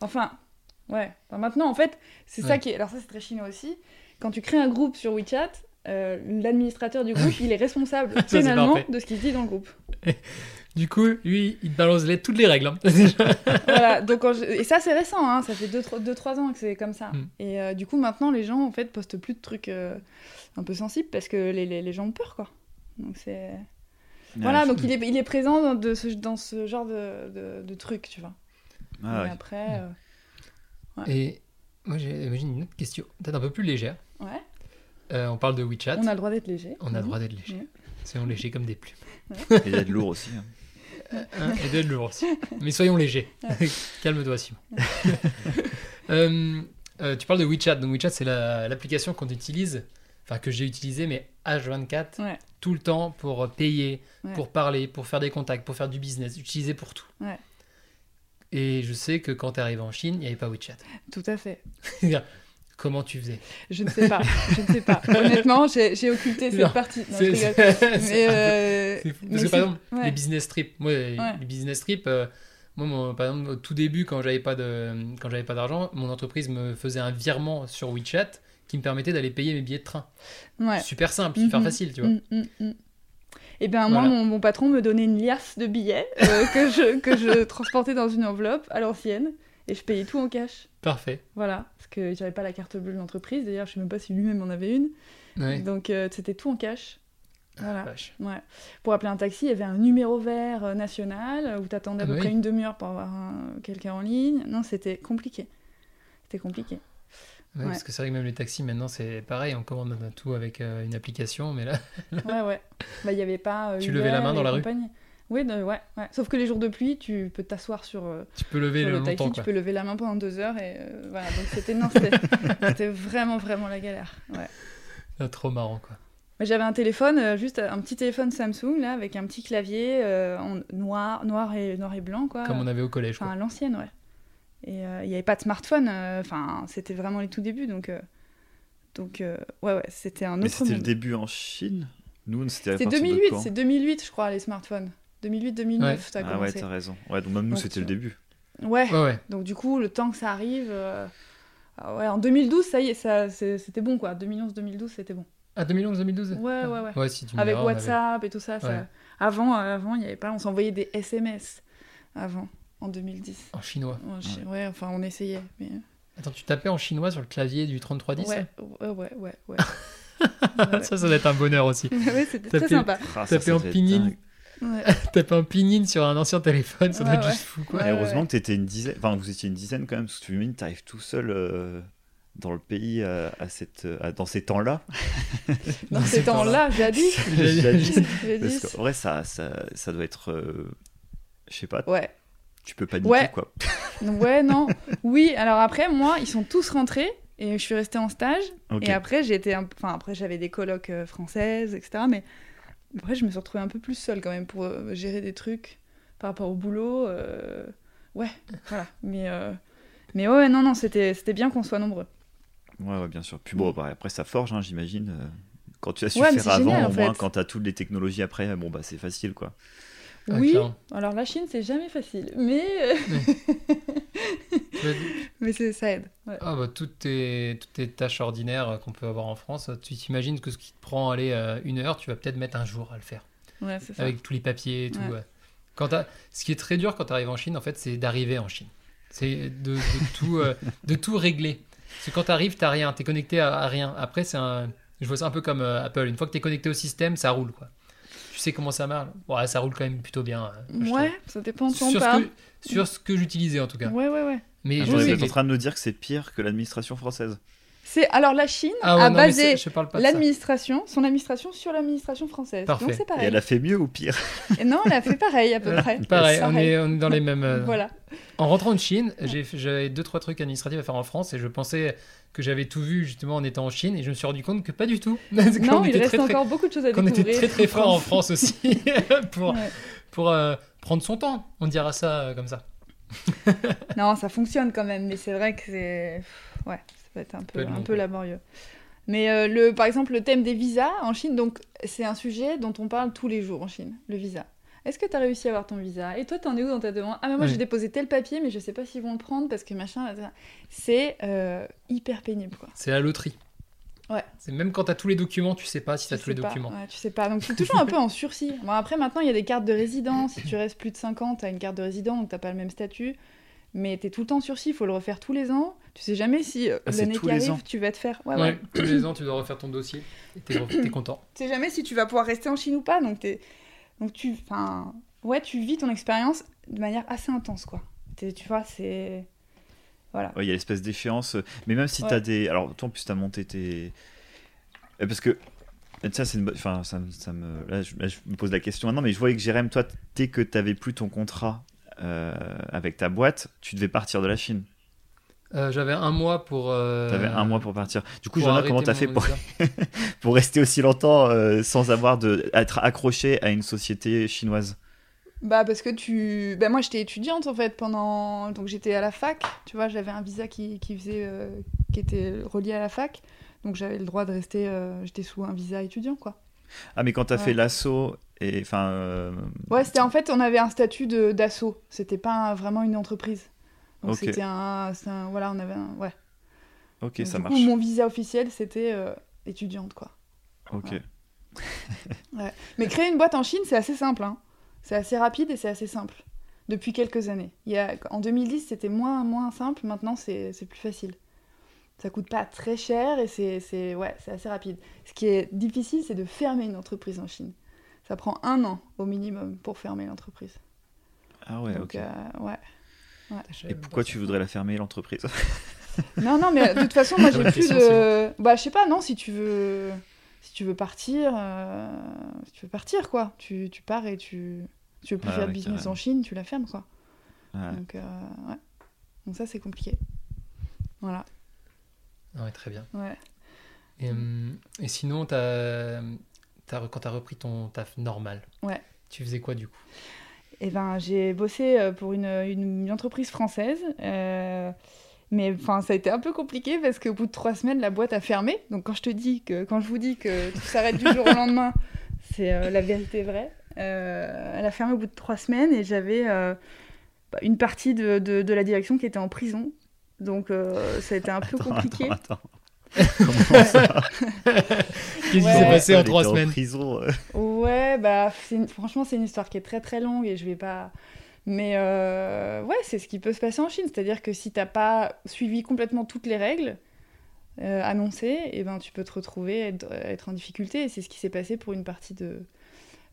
Enfin, ouais. Enfin, maintenant, en fait, c'est ça qui est. Alors, ça, c'est très chinois aussi. Quand tu crées un groupe sur WeChat, euh, l'administrateur du groupe, il est responsable Ça, pénalement de ce qui se dit dans le groupe. Du coup, lui, il balance les, toutes les règles. hein. Déjà. voilà. Donc, je- Et ça, c'est récent, hein, ça fait 2-3 ans que c'est comme ça. Mm. Et euh, du coup, maintenant, les gens, en fait, postent plus de trucs euh, un peu sensibles parce que les, les, les gens ont peur, quoi. Donc, c'est. Voilà, donc il est, il est présent dans, de ce, dans ce genre de, de, de trucs, tu vois. Ah Et ouais. après, euh, Et moi, j'ai une autre question, peut-être un peu plus légère. ouais, Euh, on parle de WeChat. on a le droit d'être léger. On a le Mhm. droit d'être léger. Mhm. Soyons légers comme des plumes. Et d'être lourd aussi. hein. Hein, et d'être lourd aussi. Mais soyons légers. Calme-toi, Simon. Euh, euh, tu parles de WeChat. Donc WeChat, c'est la- l'application qu'on utilise enfin que j'ai utilisé, mais H24 Ouais. tout le temps pour euh, payer, Ouais. pour parler, pour faire des contacts, pour faire du business, utilisé pour tout. Et je sais que quand tu arrivé en Chine, il n'y avait pas WeChat. Tout à fait. Comment tu faisais? Je ne sais pas. je ne sais pas. Honnêtement, j'ai occulté Non, cette partie. Non, je rigole. Mais, euh, mais Parce que par exemple, ouais. les business trips, moi, les business trips, euh, moi, mon- par exemple, au tout début, quand j'avais pas de, quand j'avais pas d'argent, mon entreprise me faisait un virement sur WeChat qui me permettait d'aller payer mes billets de train. Ouais. Super simple, super Mhm. facile, tu vois. Mm, mm, mm. Eh bien, moi, Voilà. mon, mon patron me donnait une liasse de billets euh, que, je, que je transportais dans une enveloppe à l'ancienne et je payais tout en cash. Parfait. Voilà, parce que j'avais pas la carte bleue de l'entreprise. D'ailleurs, je sais même pas si lui-même en avait une. Ouais. Donc, euh, c'était tout en cash. Voilà. Vache. Ouais. Pour appeler un taxi, il y avait un numéro vert euh, national où t'attendais à peu Ah oui. près une demi-heure pour avoir un- quelqu'un en ligne. Non, c'était compliqué. C'était compliqué. Ouais, Ouais. Parce que c'est vrai que même les taxis, maintenant, c'est pareil, on commande tout avec euh, une application, mais là, Ouais, ouais. Bah, il y avait pas. euh, Tu levais la main dans la rue compagnie. Oui, de- ouais, ouais. Sauf que les jours de pluie, tu peux t'asseoir sur, euh, tu peux lever sur le taxi, tu peux lever la main pendant deux heures et euh, voilà. Donc c'était non, c'était vraiment vraiment la galère. Ouais. Ah, trop marrant, quoi. Mais J'avais un téléphone, juste un petit téléphone Samsung là, avec un petit clavier en noir, noir et noir et blanc quoi. Comme on avait au collège, Enfin, quoi. à l'ancienne, ouais. Et euh, il n'y avait pas de smartphone. euh, Enfin, c'était vraiment les tout débuts, donc euh, donc euh, ouais ouais, c'était un Mais autre c'était le début en Chine Nous, c'était à C'est partir de 2008, quand c'est 2008 je crois les smartphones. 2008-2009 Ouais. a Ah ouais, t'as raison. Ouais, donc même nous, c'était le début. ouais. Ouais, ouais. Donc du coup, le temps que ça arrive, euh, ah ouais, en 2012, ça y est, ça, c'était bon quoi. 2011-2012, c'était bon. Ah, 2011-2012 Ouais, ouais, ouais. Ouais, si tu me Avec diras, on avait- WhatsApp et tout ça. ça- Ouais. Avant, euh, avant, il y avait pas. On s'envoyait des SMS avant, en 2010. En chinois. Ouais, enfin, on essayait. Mais... Attends, tu tapais en chinois sur le clavier du 3310 Ouais, ouais, ouais, ouais. ouais. ça Ça, ça doit être un bonheur aussi. ouais, c'était très sympa. Ah, ça en pinyin. Ouais. Taper un pinyin sur un ancien téléphone, ça doit être ouais. juste fou, quoi. Heureusement ouais. que t'étais une dizaine, enfin vous étiez une dizaine quand même, parce que tu imagines, t'arrives tout seul euh, dans le pays euh, à cette, dans ces temps-là. Dans Dans ces temps-là, jadis. Jadis. Parce jadis. qu'en vrai, ça, ça, ça doit être, euh, je sais pas, Ouais. Tu peux paniquer Ouais. quoi. Ouais, non. Oui, alors après, moi, ils sont tous rentrés et je suis restée en stage. Et après, été un- enfin, après j'avais des colocs euh, françaises, etc. Mais après, je me suis retrouvée un peu plus seule quand même pour euh, gérer des trucs par rapport au boulot. euh, Ouais, voilà. Mais, euh, mais ouais, non, non, c'était c'était bien qu'on soit nombreux. Ouais, ouais, bien sûr. Puis bon, bah, après ça forge, hein, j'imagine. Quand tu as su Ouais, faire avant, génial, au moins, fait. quand tu as toutes les technologies après, bon bah c'est facile quoi. Ah, oui, clairement. alors la Chine, c'est jamais facile. Mais, euh, mais ça aide. Ouais. Ah bah toutes tes, toutes tes tâches ordinaires euh, qu'on peut avoir en France, tu t'imagines que ce qui te prend aller euh, une heure, tu vas peut-être mettre un jour à le faire. Ouais, ça. Avec tous les papiers et tout. Ouais. Quand ce qui est très dur quand tu arrives en Chine, en fait, c'est d'arriver en Chine. C'est de, de tout, euh, de tout régler. Parce que quand tu arrives, tu rien, tu es connecté à, à rien. Après, c'est un... je vois ça un peu comme euh, Apple. Une fois que tu es connecté au système, ça roule. quoi. Sais comment ça marche. Ouais, ça roule quand même plutôt bien. euh, Ouais, trouve. ça dépend de Sur ce, que, sur ce que j'utilisais en tout cas. Ouais, ouais, ouais. Mais Ah, je vous sais êtes que- en train de nous dire que c'est pire que l'administration française. C'est alors la Chine Ah ouais, a non, basé l'administration, son administration sur l'administration française. Parfait. Donc c'est Et pareil. elle a fait mieux ou pire Et non, elle a fait pareil à peu près. Pareil, on est, on est dans les mêmes. euh, Voilà. En rentrant de Chine, j'avais deux trois trucs administratifs à faire en France et je pensais que j'avais tout vu justement en étant en Chine et je me suis rendu compte que pas du tout. Qu'on Non, il reste très, très- encore beaucoup de choses à qu'on découvrir. était très très fort en France aussi pour, Ouais. pour euh, prendre son temps, on dira ça euh, comme ça. Non, ça fonctionne quand même, mais c'est vrai que c'est. Ouais, peut être un peu, un peu laborieux. Mais euh, le, par exemple, le thème des visas en Chine, donc c'est un sujet dont on parle tous les jours en Chine, le visa. Est-ce que tu as réussi à avoir ton visa? Et toi, t'en es où dans ta demande? Ah, mais moi j'ai déposé tel papier, mais je sais pas s'ils vont le prendre parce que machin. C'est euh, hyper pénible, quoi. C'est la loterie. Ouais. C'est même quand tu as tous les documents, tu sais pas si tu as Tu tous les pas, documents. ouais, tu sais pas. Donc, c'est toujours un peu en sursis. Bon, après, maintenant, il y a des cartes de résident. Si tu restes plus de 5 ans, tu as une carte de résident, donc t'as pas le même statut. Mais tu es tout le temps en sursis, il faut le refaire tous les ans. Tu sais jamais si euh, Ah, l'année qui arrive, ans. tu vas te faire. Ouais, Ouais, ouais. tous les ans, tu dois refaire ton dossier et t'es t'es content. Tu sais jamais si tu vas pouvoir rester en Chine ou pas. Donc, t'es- donc tu. Enfin. Ouais, tu vis ton expérience de manière assez intense, quoi. T'es- Tu vois, c'est. Voilà. Ouais, il y a l'espèce d'échéance. euh, Mais même si Ouais. tu as des. Alors, toi, en plus, tu as monté tes. Euh, Parce que. et Ça, c'est une... enfin, ça, me- ça me... Là je, là, je me pose la question maintenant, mais je voyais que Jérém, toi, dès que tu n'avais plus ton contrat euh, avec ta boîte, tu devais partir de la Chine. Euh, J'avais un mois pour. euh, T'avais un mois pour partir. Du coup, arrêter comment t'as fait pour, pour rester aussi longtemps euh, sans avoir de être accroché à une société chinoise? Bah parce que tu... Bah moi j'étais étudiante en fait pendant... Donc j'étais à la fac, tu vois, j'avais un visa qui, qui faisait... euh, qui était relié à la fac. Donc j'avais le droit de rester... euh, J'étais sous un visa étudiant quoi. Ah, mais quand t'as Ouais. fait l'assaut et enfin. euh, Ouais, c'était en fait, on avait un statut de- d'assaut. C'était pas un- vraiment une entreprise. Donc c'était un, Voilà, on avait un... Ouais. Ok, Donc, ça du marche. coup, mon visa officiel, c'était euh, étudiante quoi. Ok. ouais. Mais créer une boîte en Chine, c'est assez simple. hein. C'est assez rapide et c'est assez simple. Depuis quelques années. Il y a... En 2010, c'était moins, moins simple. Maintenant, c'est plus facile. Ça coûte pas très cher et c'est ouais, assez rapide. Ce qui est difficile, c'est de fermer une entreprise en Chine. Ça prend un an au minimum pour fermer l'entreprise. Ah ouais, Donc, ok. euh, ouais. Et pourquoi tu voudrais la fermer, l'entreprise? Non, non, mais de toute façon, moi, j'ai Bonne plus question, de. Bah, je sais pas, non, si tu veux, si tu veux partir, euh, si tu veux partir, quoi. Tu, tu pars et tu, tu veux plus Ouais, faire business en Chine, tu la fermes, quoi. Ouais. Donc, euh, ouais. Donc ça, c'est compliqué. Voilà. Ouais, très bien. Ouais. Et, hum, et sinon, t'as, t'as- quand tu as repris ton taf normal, Ouais. tu faisais quoi du coup? Et ben, j'ai bossé euh, pour une, une- une entreprise française. euh, mais enfin, ça a été un peu compliqué parce qu'au bout de trois semaines, la boîte a fermé. Donc quand je te dis que, quand je vous dis que tout s'arrête du jour au lendemain, c'est euh, la vérité vraie. Euh, elle a fermé au bout de trois semaines et j'avais bah, une partie de, de- de la direction qui était en prison. Donc ça a été un peu Attends, compliqué. attends, attends. Comment ça Qu'est-ce qui Ouais. s'est passé en trois semaines prison. Ouais, bah une- franchement, c'est une histoire qui est très très longue et je vais pas. Mais euh, ouais, c'est ce qui peut se passer en Chine. C'est-à-dire que si t'as pas suivi complètement toutes les règles euh, annoncées, et ben tu peux te retrouver être, être en difficulté. Et c'est ce qui s'est passé pour une partie de,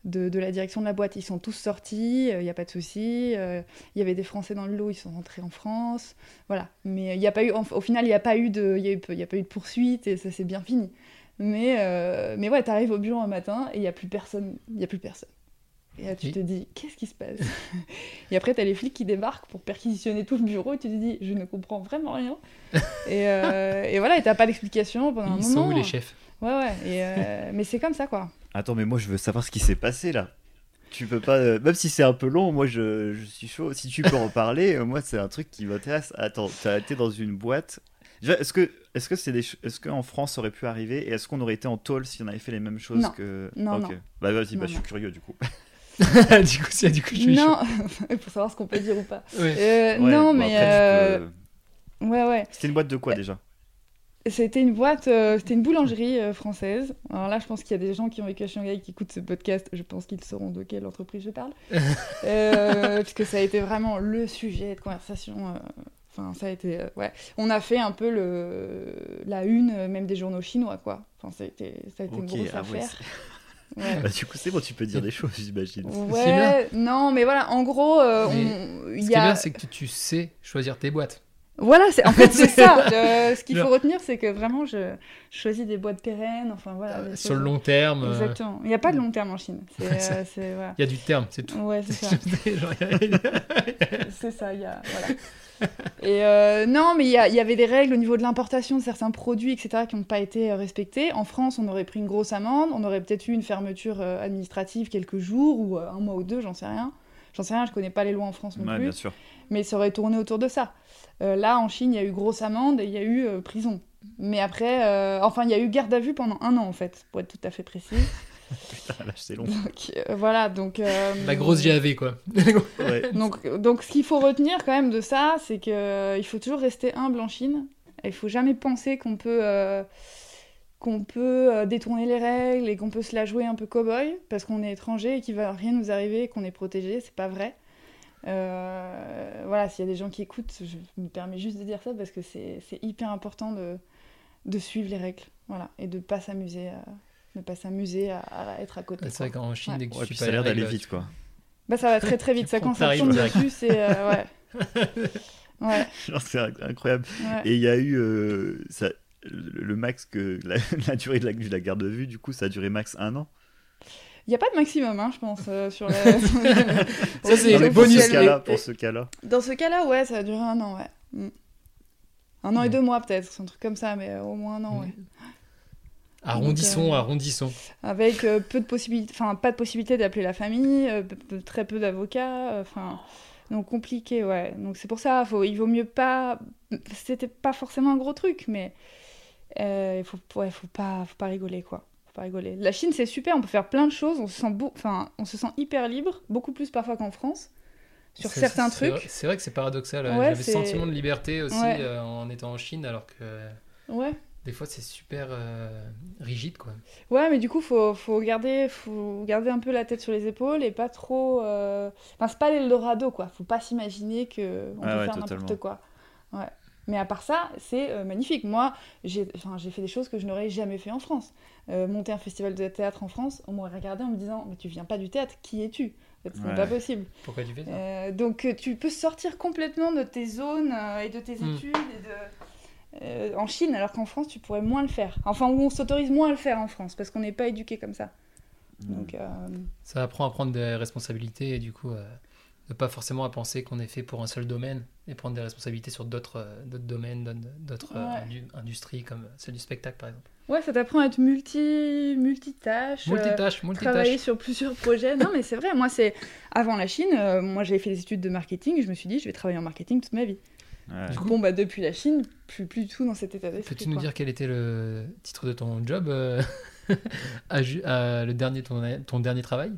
de, de la direction de la boîte. Ils sont tous sortis, il n'y a pas de souci. euh, Il y avait des Français dans le lot, ils sont rentrés en France. Voilà. Mais il y a pas eu, en- au final, il n'y a pas eu de, y a eu- y a pas eu de poursuite et ça s'est bien fini. Mais, euh, mais ouais, t'arrives au bureau un matin et il n'y a plus personne. Il y a plus personne. Et là, tu te dis, qu'est-ce qui se passe? Et après, t'as les flics qui débarquent pour perquisitionner tout le bureau et tu te dis, je ne comprends vraiment rien. et, euh, et voilà, et t'as pas d'explication pendant un Ils moment. sont où les chefs? Ouais, ouais. Et, euh, mais c'est comme ça, quoi. Attends, mais moi je veux savoir ce qui s'est passé là. Tu peux pas, euh, même si c'est un peu long, moi je, je suis chaud. Si tu peux en parler, euh, moi c'est un truc qui m'intéresse. Attends, t'as été dans une boîte. Déjà, Est-ce que, est-ce que c'est des, ch- est-ce qu'en France ça aurait pu arriver? Et est-ce qu'on aurait été en tôle si on avait fait les mêmes choses Non. que. Non, Ok. non. Bah vas-y, Non, bah je suis non. curieux du coup. du coup, c'est- du coup, je suis non, pour savoir ce qu'on peut dire ou pas. Ouais. Euh, Ouais, non, bon, mais. après, tu euh, peux- Ouais, ouais. C'était une boîte de quoi déjà? C'était une boîte, euh, c'était une boulangerie euh, française. Alors là, je pense qu'il y a des gens qui ont vécu à Shanghai qui écoutent ce podcast. Je pense qu'ils sauront de quelle entreprise je parle. Euh, puisque ça a été vraiment le sujet de conversation. euh, Enfin, ça a été. euh, ouais. On a fait un peu le, la une, même des journaux chinois, quoi. Enfin, ça a été, ça a été une grosse ah affaire. Ouais. Bah, du coup, c'est bon, tu peux dire des choses, j'imagine. Ouais, non, mais voilà, en gros, euh, Mais on- il Ce y qui est a. bien, c'est que tu sais choisir tes boîtes. Voilà, c'est en fait c'est ça. Ce qu'il faut retenir, c'est que vraiment, je, je choisis des boîtes pérennes. Enfin voilà. Euh, Sur le long terme, euh, Exactement. Il n'y a pas de long terme en Chine. C'est, Ouais, ça- euh, c'est- voilà. il y a du terme, c'est tout. Ouais, c'est ça. C'est ça. Il y a voilà. Et euh, non, mais il y, avait des règles au niveau de l'importation de certains produits, etc., qui n'ont pas été respectées. En France, on aurait pris une grosse amende. On aurait peut-être eu une fermeture euh, administrative quelques jours ou euh, un mois ou deux, j'en sais rien. J'en sais rien. Je connais pas les lois en France non Ouais, plus. bien sûr. mais ça aurait tourné autour de ça. Euh, là, en Chine, il y a eu grosse amende et il y a eu euh, prison. Mais après, euh, enfin, il y a eu garde à vue pendant un an, en fait, pour être tout à fait précis. Putain, là, c'est long. Donc, euh, voilà, donc... euh, La grosse GAV, quoi. Ouais. Donc, donc ce qu'il faut retenir quand même de ça, c'est qu'il faut toujours rester humble en Chine. Il faut jamais penser qu'on peut, euh, qu'on peut détourner les règles et qu'on peut se la jouer un peu cow-boy parce qu'on est étranger et qu'il va rien nous arriver et qu'on est protégé. C'est pas vrai. Euh, voilà, s'il y a des gens qui écoutent, je me permets juste de dire ça parce que c'est c'est hyper important de, de suivre les règles. Voilà, et de pas s'amuser à, ne pas s'amuser à, à être à côté. C'est vrai qu'en Chine, Ouais. dès que tu Ouais, puis ça a l'air d'aller vite, quoi. Bah ça va très très vite, ça quand ça tombe dessus, c'est... euh, ouais. Ouais, c'est inc- incroyable. ouais. Et il y a eu euh, ça, le, le max que la, la durée de la, de la garde de vue, du coup, ça a duré max un an. Il n'y a pas de maximum, hein, je pense, euh, sur la... Ça, c'est pour bonus. ce cas-là, pour ce cas-là. Dans ce cas-là, ouais, ça a duré un an, ouais. Mm. Un an Ouais. et deux mois peut-être, c'est un truc comme ça, mais euh, au moins un an, ouais. Arrondissons, Donc, euh, arrondissons. Avec euh, peu de possibilités, enfin pas de possibilité d'appeler la famille, euh, très peu d'avocats, euh, enfin donc compliqué, ouais. Donc c'est pour ça, faut, il vaut mieux pas. C'était pas forcément un gros truc, mais euh, il faut, ouais, faut pas, faut pas rigoler quoi. Faut pas rigoler. La Chine c'est super, on peut faire plein de choses, on se sent, beau- enfin on se sent hyper libre, beaucoup plus parfois qu'en France sur certains trucs. C'est vrai que c'est paradoxal. Ouais, J'avais ce sentiment de liberté aussi Ouais. euh, en étant en Chine, alors que Ouais. des fois c'est super euh, rigide, quoi. Ouais, mais du coup, faut, faut, garder, faut garder un peu la tête sur les épaules et pas trop. euh, Enfin, c'est pas l'Eldorado, quoi. Faut pas s'imaginer qu'on Ah peut ouais, faire n'importe quoi. Ouais. Mais à part ça, c'est euh, magnifique. Moi, j'ai fait des choses que je n'aurais jamais fait en France. Euh, monter un festival de théâtre en France, on m'aurait regardé en me disant Mais tu viens pas du théâtre, qui es-tu? En fait, Ce n'est Ouais. pas possible. Pourquoi tu fais ça? Euh, donc, tu peux sortir complètement de tes zones euh, et de tes Mm. études et de, euh, en Chine, alors qu'en France, tu pourrais moins le faire. Enfin, où on s'autorise moins à le faire en France, parce qu'on n'est pas éduqué comme ça. Mm. Donc, euh, Ça apprend à prendre des responsabilités et du coup, euh, ne pas forcément à penser qu'on est fait pour un seul domaine et prendre des responsabilités sur d'autres euh, d'autres domaines, d'autres- euh, Ouais. industries comme celle du spectacle par exemple. ouais, ça t'apprend à être multi, multitâche. euh, Multitâche, Travailler multitâche. sur plusieurs projets. Non, mais c'est vrai. Moi, c'est avant la Chine. euh, moi, j'avais fait des études de marketing. Je me suis dit, je vais travailler en marketing toute ma vie. Ouais. Du coup, Bon, bah depuis la Chine, plus plus du tout dans cet état d'esprit. Peux-tu nous dire quel était le titre de ton job euh, à, le dernier, ton, ton dernier travail?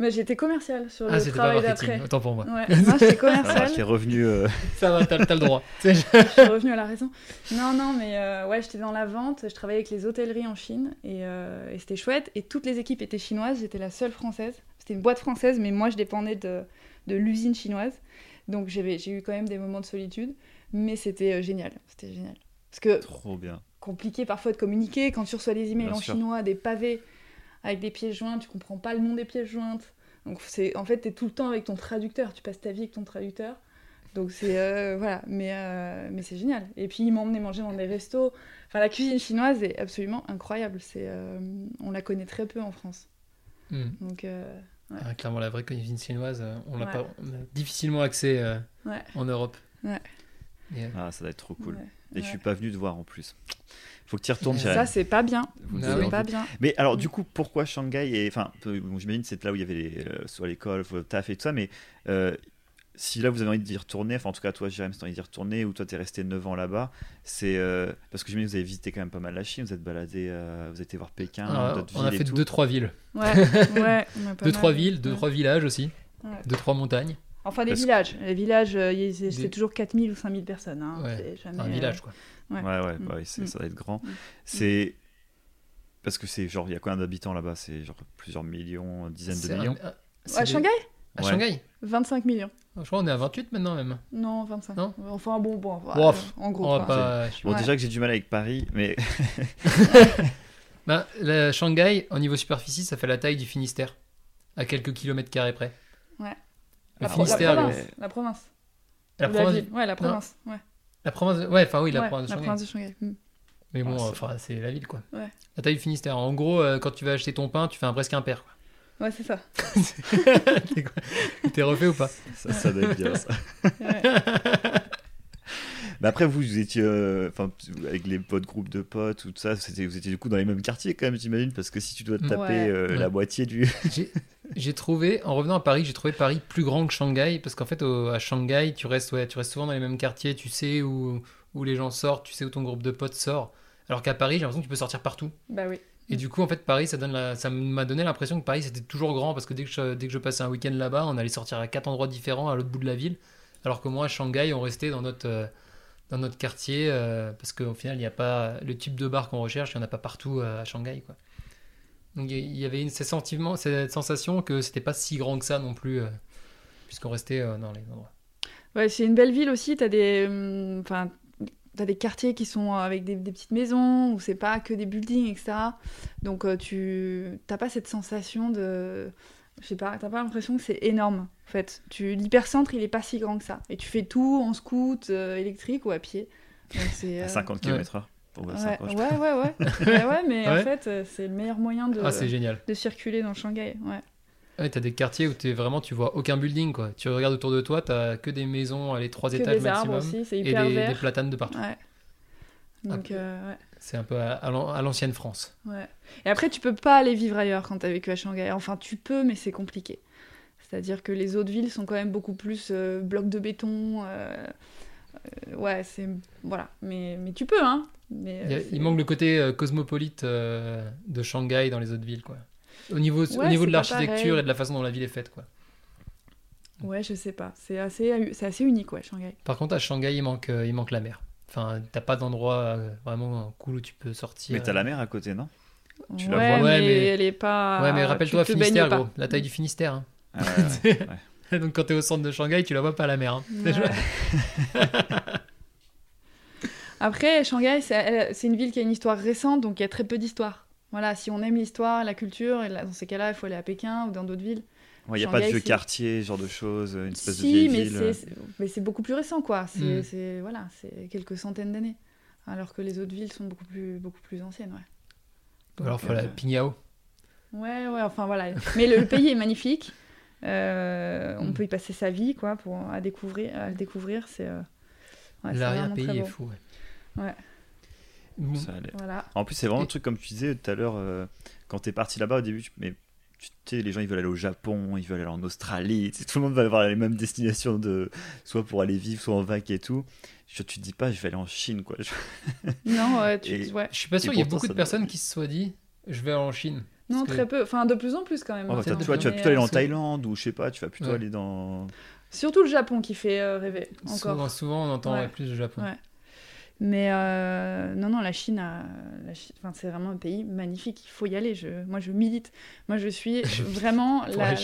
Mais j'étais commerciale sur Ah, le travail d'après. autant pour moi. Ouais, moi j'étais commerciale. t'es revenu. euh, Ça va, t'as t'as le droit. Je suis revenue à la raison. Non, non, mais euh, ouais, j'étais dans la vente. Je travaillais avec les hôtelleries en Chine et, euh, et c'était chouette. Et toutes les équipes étaient chinoises. J'étais la seule française. C'était une boîte française, mais moi je dépendais de, de l'usine chinoise. Donc j'ai eu quand même des moments de solitude, mais c'était euh, génial. C'était génial. Parce que Trop bien. compliqué parfois de communiquer quand tu reçois des emails Bien en sûr. chinois, des pavés avec des pièces jointes, tu comprends pas le nom des pièces jointes. Donc c'est en fait tu es tout le temps avec ton traducteur, tu passes ta vie avec ton traducteur. Donc c'est euh, voilà, mais euh, mais c'est génial. Et puis ils m'emmenaient manger dans des restos. Enfin la cuisine chinoise est absolument incroyable, c'est euh, on la connaît très peu en France. Hmm. Donc Ouais. Ah, clairement, la vraie cuisine chinoise, on Ouais. pas on a difficilement accès Ouais. en Europe. Ouais. Euh, Ah, ça doit être trop cool. ouais, Et je ouais. suis pas venu te voir en plus. Faut que tu y retournes, Ça, Jérém. ça c'est pas bien. C'est pas bien. Mais alors, du Mm. coup, pourquoi Shanghai et Enfin, bon, j'imagine que c'est là où il y avait les, euh, soit l'école, le taf et tout ça, mais euh, si là vous avez envie d'y retourner, enfin en tout cas toi, Jérém, si tu as envie d'y retourner, ou toi tu es resté 9 ans là-bas, c'est. euh, parce que j'imagine que vous avez visité quand même pas mal la Chine, vous êtes baladé, euh, vous avez été voir Pékin, ah, d'autres on a villes fait tout. deux trois villes, Ouais, ouais. on a pas deux mal. trois villes, deux Ouais. trois villages aussi, Ouais. deux trois montagnes. Enfin, des Parce que- villages. Les villages, euh, c'est Des- toujours 4000 ou 5000 personnes. Hein. Ouais, C'est jamais, Un euh, village quoi. Ouais. Ouais, ouais, Mm. bah Mm. ça doit être grand. Mm. C'est. Parce que c'est genre, il y a combien d'habitants là-bas? C'est genre plusieurs millions, dizaines de millions? un- À des- Shanghai? À. Shanghai? 25 millions. Je crois qu'on est à 28 maintenant même. Non, 25. Non? Enfin, bon, bon. Bon, euh, en gros. On va quoi. pas. je- Bon, Ouais. déjà que j'ai du mal avec Paris, mais. Bah, la Shanghai, au niveau superficie, ça fait la taille du Finistère, à quelques kilomètres carrés près. Ouais. La, pro- la Finistère, province. La province. la Ou province, ville. Ouais, la province. Ouais. la province, ouais, enfin oui, la Ouais, province de la Shanghai. province de Shanghai. Mais bon, Ouais, c'est- enfin, c'est la ville quoi. Ouais. La taille du Finistère. En gros, euh, quand tu vas acheter ton pain, tu fais un presque impair. quoi. Ouais, c'est ça. T'es refait ou pas? Ça, ça doit être bien ça. Ouais. Mais après, vous, vous étiez. euh, Enfin, avec les votre groupe de potes, tout ça, c'était- vous étiez du coup dans les mêmes quartiers quand même, j'imagine, parce que si tu dois te taper Ouais. euh, Ouais. la moitié du. J'ai- J'ai trouvé, en revenant à Paris, j'ai trouvé Paris plus grand que Shanghai, parce qu'en fait, au- à Shanghai, tu restes, ouais, tu restes souvent dans les mêmes quartiers, tu sais où, où les gens sortent, tu sais où ton groupe de potes sort. Alors qu'à Paris, j'ai l'impression que tu peux sortir partout. Bah oui. Et du coup, en fait, Paris, ça donne la- ça m'a donné l'impression que Paris, c'était toujours grand, parce que dès que je, dès que je passais un week-end là-bas, on allait sortir à quatre endroits différents à l'autre bout de la ville. Alors que moi, à Shanghai, on restait dans notre, euh, dans notre quartier, euh, parce qu'au final, il n'y a pas le type de bar qu'on recherche, il n'y en a pas partout euh, à Shanghai. Quoi. Donc il y avait une, ce sentiment, cette sensation que c'était pas si grand que ça non plus, euh, puisqu'on restait euh, dans les endroits. Ouais, c'est une belle ville aussi. T'as des, hum, enfin, t'as des quartiers qui sont avec des, des petites maisons où c'est pas que des buildings, etc. Donc tu t'as pas cette sensation de, je sais pas, t'as pas l'impression que c'est énorme. En fait, tu l'hypercentre, il est pas si grand que ça. Et tu fais tout en scoot euh, électrique ou à pied. C'est à euh, 50 km/h. Pour Ouais, ça, ouais, ouais, ouais, ouais, ouais, mais Ouais. en fait, euh, c'est le meilleur moyen de, Ah, c'est génial. de circuler dans Shanghai. Ouais. Ouais, t'as des quartiers où t'es vraiment, tu vois aucun building, quoi. Tu regardes autour de toi, t'as que des maisons, les trois Que étages des arbres maximum, aussi, c'est et hyper des, platanes de partout. Ouais. Donc, euh, ouais. C'est un peu à, à l'an- à l'ancienne France. Ouais. Et après, tu peux pas aller vivre ailleurs quand tu as vécu à Shanghai. Enfin, tu peux, mais c'est compliqué. C'est-à-dire que les autres villes sont quand même beaucoup plus euh, blocs de béton. euh, euh, ouais, c'est. Voilà. Mais, mais tu peux, hein. Mais, Il, a- manque le côté cosmopolite de Shanghai dans les autres villes, quoi. Au niveau, au niveau de l'architecture et de la façon dont la ville est faite, quoi. Ouais, je sais pas. C'est assez, c'est assez unique, ouais, Shanghai. Par contre, à Shanghai, il manque, il manque la mer. Enfin, t'as pas d'endroit euh, vraiment cool où tu peux sortir. Mais t'as la mer à côté, non? Tu ouais, la vois Ouais, mais, mais- elle est pas. Ouais, mais rappelle-toi, Finistère, gros. La taille du Finistère. hein. Ah ouais, ouais, ouais. Donc quand t'es au centre de Shanghai, tu la vois pas la mer. hein. Après, Shanghai, c'est une ville qui a une histoire récente, donc il y a très peu d'histoire. Voilà, si on aime l'histoire, la culture, et dans ces cas-là, il faut aller à Pékin ou dans d'autres villes. Ouais, il n'y a pas de vieux quartier, ce genre de choses, une espèce de si, vieille mais ville. c'est- c'est mais c'est beaucoup plus récent, quoi. C'est Mm. voilà, c'est quelques centaines d'années. Alors que les autres villes sont beaucoup plus, beaucoup plus anciennes, ouais. Ou alors, Donc, faut la euh, Pingyao. Ouais, ouais, enfin voilà. Mais le, le pays est magnifique. Euh, on Mm. peut y passer sa vie, quoi, pour à découvrir, à le découvrir. C'est euh, ouais, L'arrière-pays est fou. Ouais. Ouais. Bon, Ça Voilà. En plus, c'est vraiment Et- le truc, comme tu disais tout à l'heure, euh, quand t'es parti là-bas au début, tu- mais tu sais, les gens ils veulent aller au Japon, ils veulent aller en Australie, tu sais, tout le monde va avoir les mêmes destinations, de, soit pour aller vivre, soit en vac et tout. Je, tu te dis pas, je vais aller en Chine, quoi. Je- Non, ouais, tu, Et- ouais. Je suis pas sûr qu'il y ait beaucoup de personnes qui se soient dit je vais en Chine. Non, que- très peu. Enfin, de plus en plus quand même. Oh, bah, maintenant. tu vois, tu vas plutôt aller en Thaïlande ou je sais pas, tu vas plutôt Ouais. aller dans. Surtout le Japon qui fait euh, rêver. Encore. Souvent, souvent, on entend Ouais. ouais, plus le Japon. Ouais. Mais euh, non, non, la Chine, a- la Chi- enfin, c'est vraiment un pays magnifique. Il faut y aller. Je, moi, je milite. Moi, je suis vraiment la,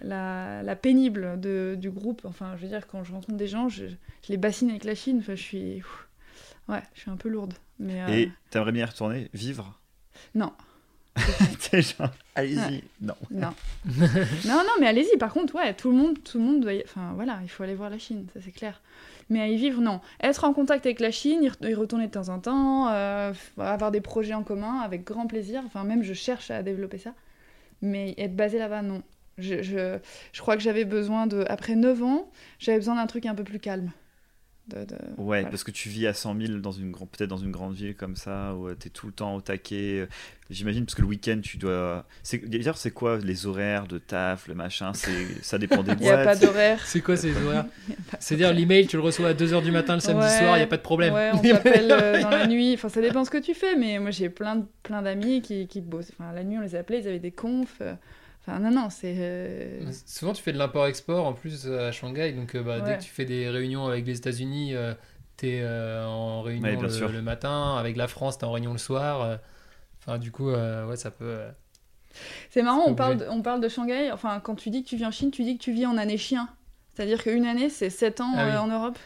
la la, pénible de, du groupe. Enfin, je veux dire, quand je rencontre des gens, je, je les bassine avec la Chine. Enfin, je suis, ouf. ouais, je suis un peu lourde. Mais euh, Et t'aimerais bien y retourner, vivre? Non, genre, allez-y. Ouais. Non. non, non, non. Mais allez-y. Par contre, ouais, tout le monde, tout le monde doit. y- Enfin, voilà, il faut aller voir la Chine. Ça, c'est clair. Mais à y vivre, non. Être en contact avec la Chine, y re- y retourner de temps en temps, euh, avoir des projets en commun, avec grand plaisir. Enfin, même je cherche à développer ça. Mais être basé là-bas, non. Je, je, je crois que j'avais besoin de. Après 9 ans, j'avais besoin d'un truc un peu plus calme. De, de- Ouais, voilà. parce que tu vis à 100 000 dans une grande, peut-être dans une grande ville comme ça, où tu es tout le temps au taquet. euh, J'imagine, parce que le week-end, tu dois. c'est- D'ailleurs, c'est quoi les horaires de taf, le machin? C'est... Ça dépend des Il n'y a pas boîtes. d'horaire. C'est quoi ces horaires? C'est-à-dire l'email, tu le reçois à 2h du matin le samedi Ouais. soir, il n'y a pas de problème. Ouais, on t'appelle euh, dans la nuit. Enfin, ça dépend ce que tu fais, mais moi j'ai plein, de- plein d'amis qui, qui bossent. Enfin, la nuit, on les appelait, ils avaient des confs. Enfin, non, non, c'est. euh, Souvent, tu fais de l'import-export en plus euh, à Shanghai, donc euh, bah, dès que tu fais des réunions avec les États-Unis, euh, t'es euh, en réunion Ouais, bien le, sûr. le matin, avec la France, t'es en réunion le soir. euh, Enfin, du coup, euh, ouais, ça peut. euh, C'est marrant, on parle, de, on parle de Shanghai. Enfin, quand tu dis que tu vis en Chine, tu dis que tu vis en année chien. C'est-à-dire qu'une année, c'est 7 ans Ah oui. euh, en Europe.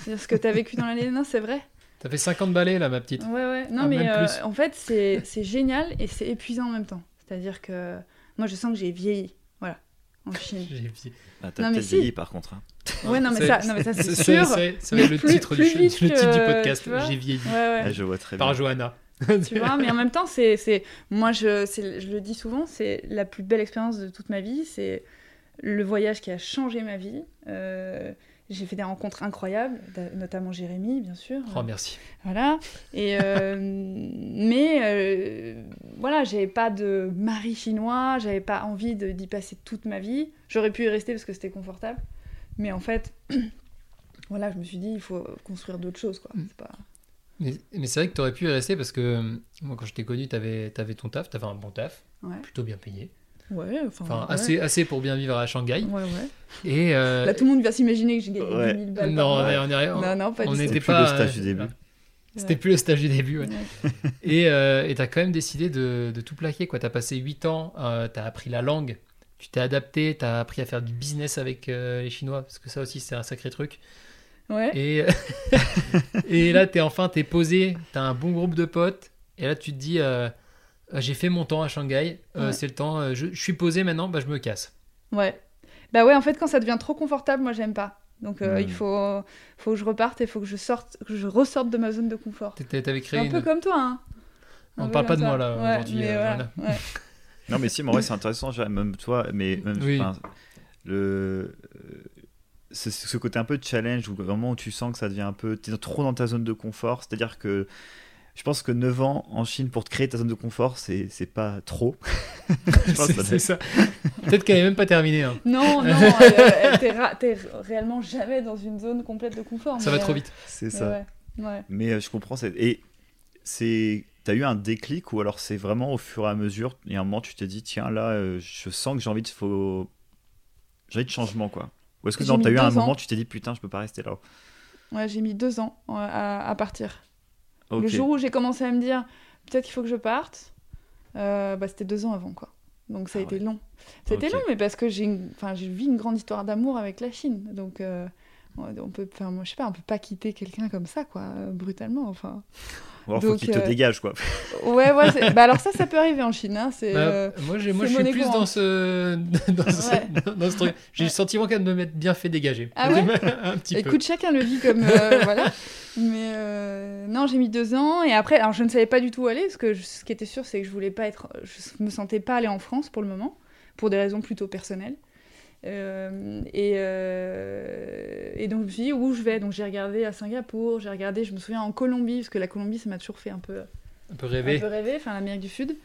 C'est-à-dire ce que tu as vécu dans l'année. Non, c'est vrai. T'as fait 50 balais là, ma petite. Ouais, ouais. Non, Ah, mais euh, en fait, c'est c'est génial et c'est épuisant en même temps. C'est-à-dire que moi, je sens que j'ai vieilli. Voilà, en Chine. J'ai oublié. Ah, t'as si. vieilli par contre. hein. Ouais, non, mais ça, non, mais ça c'est c'est- sûr. c'est- le plus- titre, du, le titre podcast. J'ai vieilli. Ouais, ouais. Ah, je vois très Par bien. Johanna. tu vois mais en même temps c'est c'est moi je c'est- je le dis souvent c'est la plus belle expérience de toute ma vie c'est le voyage qui a changé ma vie Euh, j'ai fait des rencontres incroyables notamment Jérémy bien sûr Oh, merci. voilà et euh, mais euh, voilà j'avais pas de mari chinois j'avais pas envie d'y passer toute ma vie j'aurais pu y rester parce que c'était confortable mais en fait voilà je me suis dit il faut construire d'autres choses quoi Mm. pas Mais, mais c'est vrai que t'aurais pu y rester parce que euh, moi, quand je t'ai connu, t'avais avais ton taf, t'avais un bon taf, ouais plutôt bien payé. Ouais enfin, Enfin, ouais. assez, assez pour bien vivre à Shanghai. ouais ouais Et. euh, Là, tout le monde va s'imaginer que j'ai gagné Ouais. 10 000 balles. non, par on est, on- non, non, pas on n'était plus pas. le stage du euh, début. C'était plus le stage du début, ouais. Ouais. Et euh, et t'as quand même décidé de, de tout plaquer, quoi. T'as passé 8 ans, euh, t'as appris la langue, tu t'es adapté, t'as appris à faire du business avec euh, les Chinois, parce que ça aussi, c'est un sacré truc. Ouais. Et, et là, t'es enfin, t'es posé, t'as un bon groupe de potes, et là, tu te dis, euh, euh, j'ai fait mon temps à Shanghai, euh, Ouais. c'est le temps, euh, je, je suis posé maintenant, bah, je me casse. ouais. Bah ouais, en fait, quand ça devient trop confortable, moi, j'aime pas. Donc, euh, il faut, faut que je reparte et il faut que je sorte, que je ressorte de ma zone de confort. T'avais créé Un une... peu comme toi, hein. On Un peu parle pas de moi, là, Ouais, aujourd'hui, mais euh, voilà. Ouais. Non, mais si, mais en vrai, c'est intéressant, même toi, mais même, Oui. enfin, le, euh, ce, côté un peu de challenge, où vraiment où tu sens que ça devient un peu. Tu es trop dans ta zone de confort. C'est-à-dire que je pense que 9 ans en Chine pour te créer ta zone de confort, c'est c'est pas trop. C'est ça. Peut-être qu'elle n'est même pas terminée. hein. Non, non, t'es ra- t'es réellement jamais dans une zone complète de confort. Ça va trop euh, vite. C'est ça. ouais, ouais. Mais euh, je comprends. c'est- Et c'est. T'as eu un déclic ou alors c'est vraiment au fur et à mesure, il y a un moment tu t'es dit tiens là euh, je sens que j'ai envie de faut j'ai envie de changement quoi. Ou est-ce que J'ai non, t'as eu un ans. moment tu t'es dit putain je peux pas rester là. Ouais, j'ai mis deux ans à, à partir. Le jour où j'ai commencé à me dire peut-être qu'il faut que je parte, euh, bah, c'était deux ans avant quoi. Donc ça a Ah été ouais. long. C'était Ok. long, mais parce que j'ai, une- enfin, j'ai vu une grande histoire d'amour avec la Chine. Donc euh, on peut, enfin, moi je sais pas, on peut pas quitter quelqu'un comme ça quoi, euh, brutalement. Enfin. Alors faut donc, qu'il te euh, dégage quoi. Ouais, ouais. c'est- bah alors ça, ça peut arriver en Chine. Hein, c'est. Bah, euh, moi, j'ai- moi je suis plus dans ce, dans ce, Ouais. dans ce truc. J'ai Ouais. le sentiment quand même de m'être bien fait dégager. Ah ouais Un petit peu. Écoute, chacun le vit comme euh, voilà. Mais euh, non, j'ai mis deux ans et après, alors je ne savais pas du tout où aller parce que je- ce qui était sûr, c'est que je voulais pas être, je me sentais pas aller en France pour le moment, pour des raisons plutôt personnelles. Euh, et, euh, et donc je me suis dit où je vais? Donc j'ai regardé à Singapour, j'ai regardé, je me souviens en Colombie parce que la Colombie, ça m'a toujours fait un peu Un peu un rêvé. peu rêvé, enfin l'Amérique du Sud.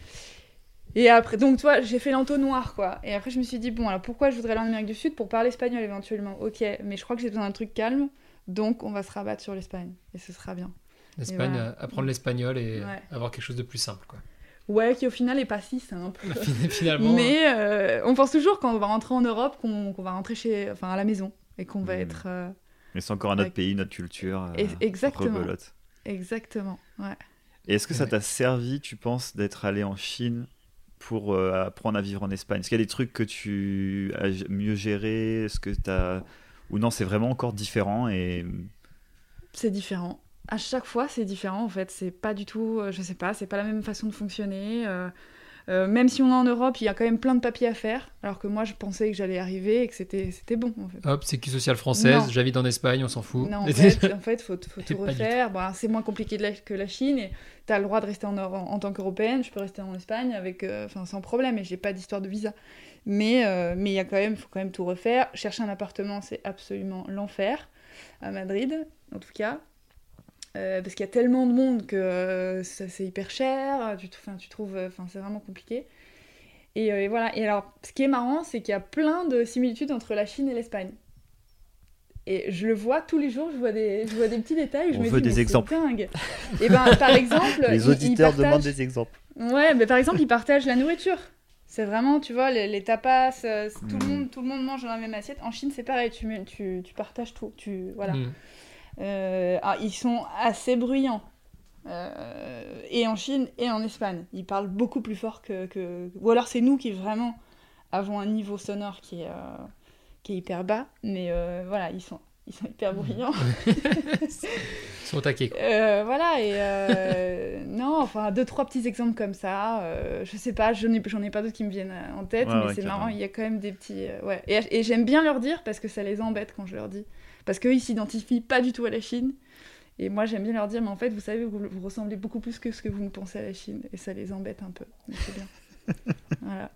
Et après, donc tu vois, j'ai fait l'entonnoir quoi. Et après, je me suis dit, bon, alors pourquoi je voudrais aller en Amérique du Sud Pour parler espagnol éventuellement, ok, mais je crois que j'ai besoin d'un truc calme, donc on va se rabattre sur l'Espagne. Et ce sera bien. L'Espagne, voilà. euh, apprendre l'espagnol et Ouais. avoir quelque chose de plus simple. Quoi. Ouais, qui au final est pas si simple. Finalement, Mais euh, on pense toujours quand on va rentrer en Europe qu'on va rentrer chez, enfin, à la maison et qu'on va Mhm. être. euh, Mais c'est encore un autre pays, notre culture. euh, exactement. rebelote. exactement. Ouais. Et est-ce que ça t'a servi, tu penses, d'être allé en Chine pour euh, apprendre à vivre en Espagne? Est-ce qu'il y a des trucs que tu as mieux gérés Est-ce que t'as ou non, c'est vraiment encore différent et C'est différent. À chaque fois, c'est différent en fait. C'est pas du tout, euh, je sais pas, c'est pas la même façon de fonctionner. euh, euh, même si on est en Europe, il y a quand même plein de papiers à faire. Alors que moi, je pensais que j'allais arriver et que c'était bon en fait. hop, c'est qui sociale française, j'habite en Espagne, on s'en fout. Non, en fait, en fait, faut, faut tout refaire. Bon, c'est moins compliqué de la- que la Chine et t'as le droit de rester en, Euro- en, tant qu'européenne. Je peux rester en Espagne avec, euh, sans problème et j'ai pas d'histoire de visa. Mais euh, mais il y a quand même, faut quand même tout refaire. Chercher un appartement, c'est absolument l'enfer à Madrid, en tout cas. Euh, parce qu'il y a tellement de monde que euh, ça, c'est hyper cher, tu, trouves, euh, enfin, c'est vraiment compliqué. Et, euh, et voilà. Et alors, ce qui est marrant, c'est qu'il y a plein de similitudes entre la Chine et l'Espagne. Et je le vois tous les jours, je vois des, je vois des petits détails. Je On me veut dis, des exemples. dingue. Et ben, par exemple, les auditeurs demandent des exemples Ouais, mais par exemple, ils partagent la nourriture. C'est vraiment, tu vois, les, les tapas, tout, le Mm. monde, tout le monde mange dans la même assiette. En Chine, c'est pareil, tu, mets- tu, tu partages tout. Tu, voilà. Hmm. Euh, ah, ils sont assez bruyants. Euh, et en Chine et en Espagne. Ils parlent beaucoup plus fort que. que... Ou alors c'est nous qui vraiment avons un niveau sonore qui est, euh, qui est hyper bas. Mais voilà, ils sont, ils sont hyper bruyants. Ils sont quoi. Euh, voilà, et euh, non, enfin, deux, trois petits exemples comme ça. euh, je sais pas, j'en ai, pas d'autres qui me viennent en tête, Ouais, mais ouais, c'est marrant, il y a quand même des petits. ouais. Et, et j'aime bien leur dire parce que ça les embête quand je leur dis. Parce qu'eux, ils s'identifient pas du tout à la Chine. Et moi, j'aime bien leur dire, mais en fait, vous savez, vous, vous ressemblez beaucoup plus que ce que vous me pensez à la Chine. Et ça les embête un peu. Mais c'est bien. voilà.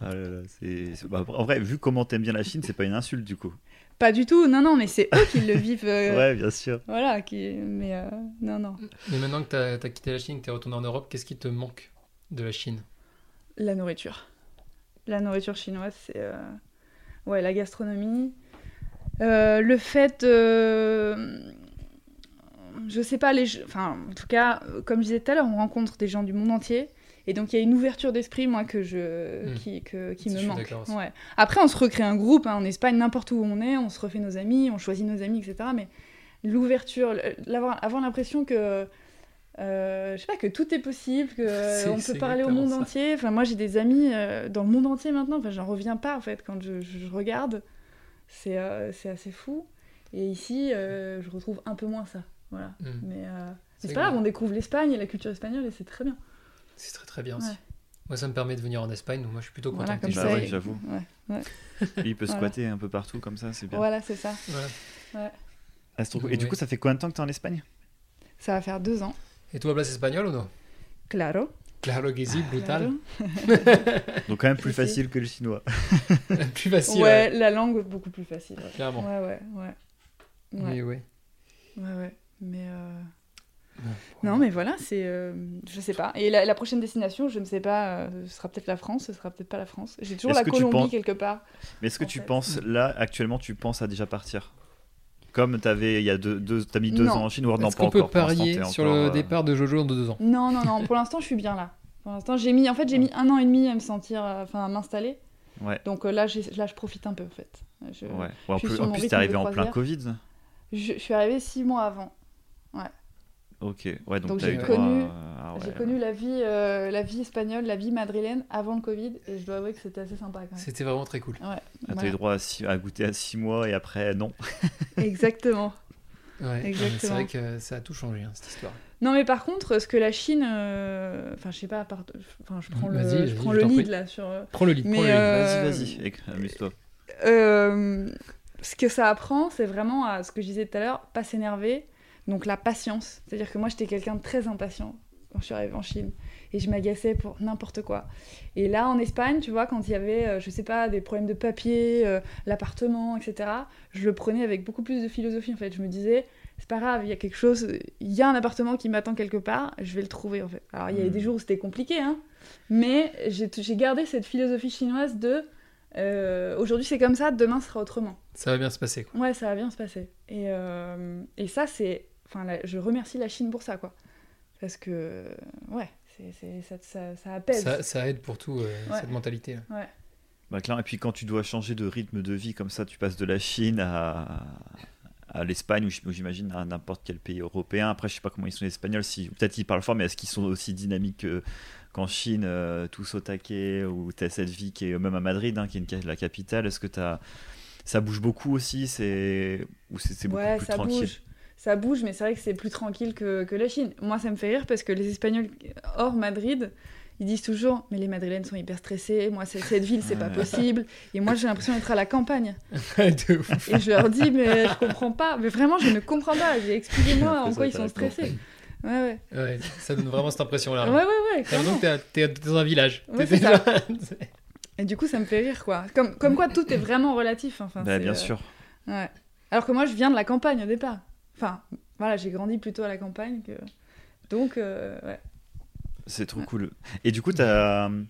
Ah là là, c'est- c'est- bah, en vrai, vu comment t'aimes bien la Chine, c'est pas une insulte du coup. Pas du tout, non, non, mais c'est eux qui le vivent. euh, Ouais, bien sûr. Voilà, qui... mais euh, non, non. Mais maintenant que tu as, quitté la Chine, que tu es retourné en Europe, qu'est-ce qui te manque de la Chine? La nourriture. La nourriture chinoise, c'est. euh, Ouais, la gastronomie. Euh, le fait de. Je sais pas, les. Enfin, en tout cas, comme je disais tout à l'heure, on rencontre des gens du monde entier. Et donc, il y a une ouverture d'esprit, moi, que je... Mm. qui, que- qui me manque. Ouais. Après, on se recrée un groupe hein, en Espagne, n'importe où on est, on se refait nos amis, on choisit nos amis, etc. Mais l'ouverture, avoir l'impression que. euh, je sais pas, que tout est possible, que on peut parler au monde ça. entier. Enfin, moi, j'ai des amis euh, dans le monde entier maintenant. Enfin, j'en reviens pas en fait quand je, je regarde. C'est euh, c'est assez fou. Et ici, euh, je retrouve un peu moins ça. Voilà. Mais, euh, mais C'est pas grave, on découvre l'Espagne et la culture espagnole et c'est très bien. C'est très très bien aussi. Ouais. Moi, ça me permet de venir en Espagne, donc moi je suis plutôt content Voilà, que Bah ça. ouais, et- j'avoue. ouais. Il peut Voilà. squatter un peu partout comme ça, c'est bien. Voilà, c'est ça. Voilà. Ah. Et du Ouais. coup, ça fait combien de temps que t'es en Espagne? Ça va faire deux ans. Et toi, place espagnole ou non? Claro. Claro que si, brutal. Donc quand même plus facile que le chinois. plus facile. Ouais, ouais, la langue beaucoup plus facile. Ouais, Clairement. ouais, ouais. ouais. Ouais, Mais ouais. ouais, ouais. Mais euh, Bon. non, mais voilà, c'est, euh, je sais pas. Et la, la prochaine destination, je ne sais pas. euh, ce sera peut-être la France, ce sera peut-être pas la France. J'ai toujours la que Colombie penses- quelque part. Mais est-ce que tu fait. penses, là, actuellement, tu penses à déjà partir? Comme t'avais, il y a deux, deux, t'as mis deux Non. ans en Chine, ou non, Est-ce pas qu'on peut parier sur encore, le euh, départ de Jojo dans deux ans? Non, non, non. Pour l'instant, je suis bien là. Pour l'instant, j'ai mis, en fait, j'ai mis un an et demi à me sentir, euh, enfin, à m'installer. Ouais. Donc euh, là, là, je profite un peu en fait. Je, Ouais. Ouais, en je suis plus, en plus t'es arrivé en plein. Covid. je, je suis arrivée six mois avant. Ok. Ouais, donc, Donc j'ai eu droit connu- à- ah J'ai ouais. connu la vie, euh, la vie espagnole, la vie madrilène avant le Covid, et je dois avouer que c'était assez sympa quand même. C'était vraiment très cool. Ouais, Ah, T'as voilà. eu droit à, six- à goûter à 6 mois et après, non. exactement. Ouais, C'est vrai que ça a tout changé, hein, cette histoire. Non, mais par contre, ce que la Chine, euh, enfin, je sais pas, enfin, je prends le, Vas-y, je vas-y, prends je le lead prie. là sur. euh, Prends le lit. Mais, prends le euh, Vas-y, vas-y, amuse-toi. Euh, ce que ça apprend, c'est vraiment à ce que je disais tout à l'heure, pas s'énerver. Donc la patience. C'est-à-dire que moi, j'étais quelqu'un de très impatient quand je suis arrivée en Chine. Et je m'agaçais pour n'importe quoi. Et là, en Espagne, tu vois, quand il y avait, euh, je sais pas, des problèmes de papier, euh, l'appartement, etc., je le prenais avec beaucoup plus de philosophie, en fait. Je me disais, c'est pas grave, il y a quelque chose, il y a un appartement qui m'attend quelque part, je vais le trouver, en fait. Alors, il y avait Mm. des jours où c'était compliqué, hein, mais j'ai gardé cette philosophie chinoise de euh, aujourd'hui c'est comme ça, demain sera autrement. Ça va bien se passer. Quoi. Ouais, ça va bien se passer. Et, euh, et ça, c'est. Enfin, la- je remercie la Chine pour ça, quoi. Parce que, ouais, c'est, c'est- ça, ça, ça apaise. Ça, ça aide pour tout, euh, Ouais. cette mentalité. là. Bah, clair. Et puis quand tu dois changer de rythme de vie comme ça, tu passes de la Chine à, à l'Espagne ou j'imagine à n'importe quel pays européen. Après, je sais pas comment ils sont les Espagnols. Si peut-être ils parlent fort, mais est-ce qu'ils sont aussi dynamiques que- qu'en Chine, euh, tous au taquet ou t'as cette vie qui est même à Madrid, hein, qui est une la capitale? Est-ce que t'as ça bouge beaucoup aussi, c'est ou c'est c'est beaucoup ouais, plus ça tranquille? bouge. Ça bouge, mais c'est vrai que c'est plus tranquille que, que la Chine. Moi, ça me fait rire parce que les Espagnols hors Madrid, ils disent toujours Mais les Madrilènes sont hyper stressés, moi, cette ville, c'est pas possible. Et moi, j'ai l'impression d'être à la campagne. De ouf. Et je leur dis Mais je comprends pas. Mais vraiment, je ne comprends pas. Expliquez-moi en quoi ils sont stressés. Ouais, ouais. Ouais, ça donne vraiment cette impression-là. Ouais, ouais, ouais. T'as l'impression que t'es- dans un village. Ouais, déjà- Et du coup, ça me fait rire, quoi. Comme, comme quoi, tout est vraiment relatif. Enfin, Bah, bien euh, sûr. Ouais. Alors que moi, je viens de la campagne au départ. Enfin, voilà, j'ai grandi plutôt à la campagne. Que... Donc, euh, ouais. C'est trop Ouais. cool. Et du coup, t'as euh,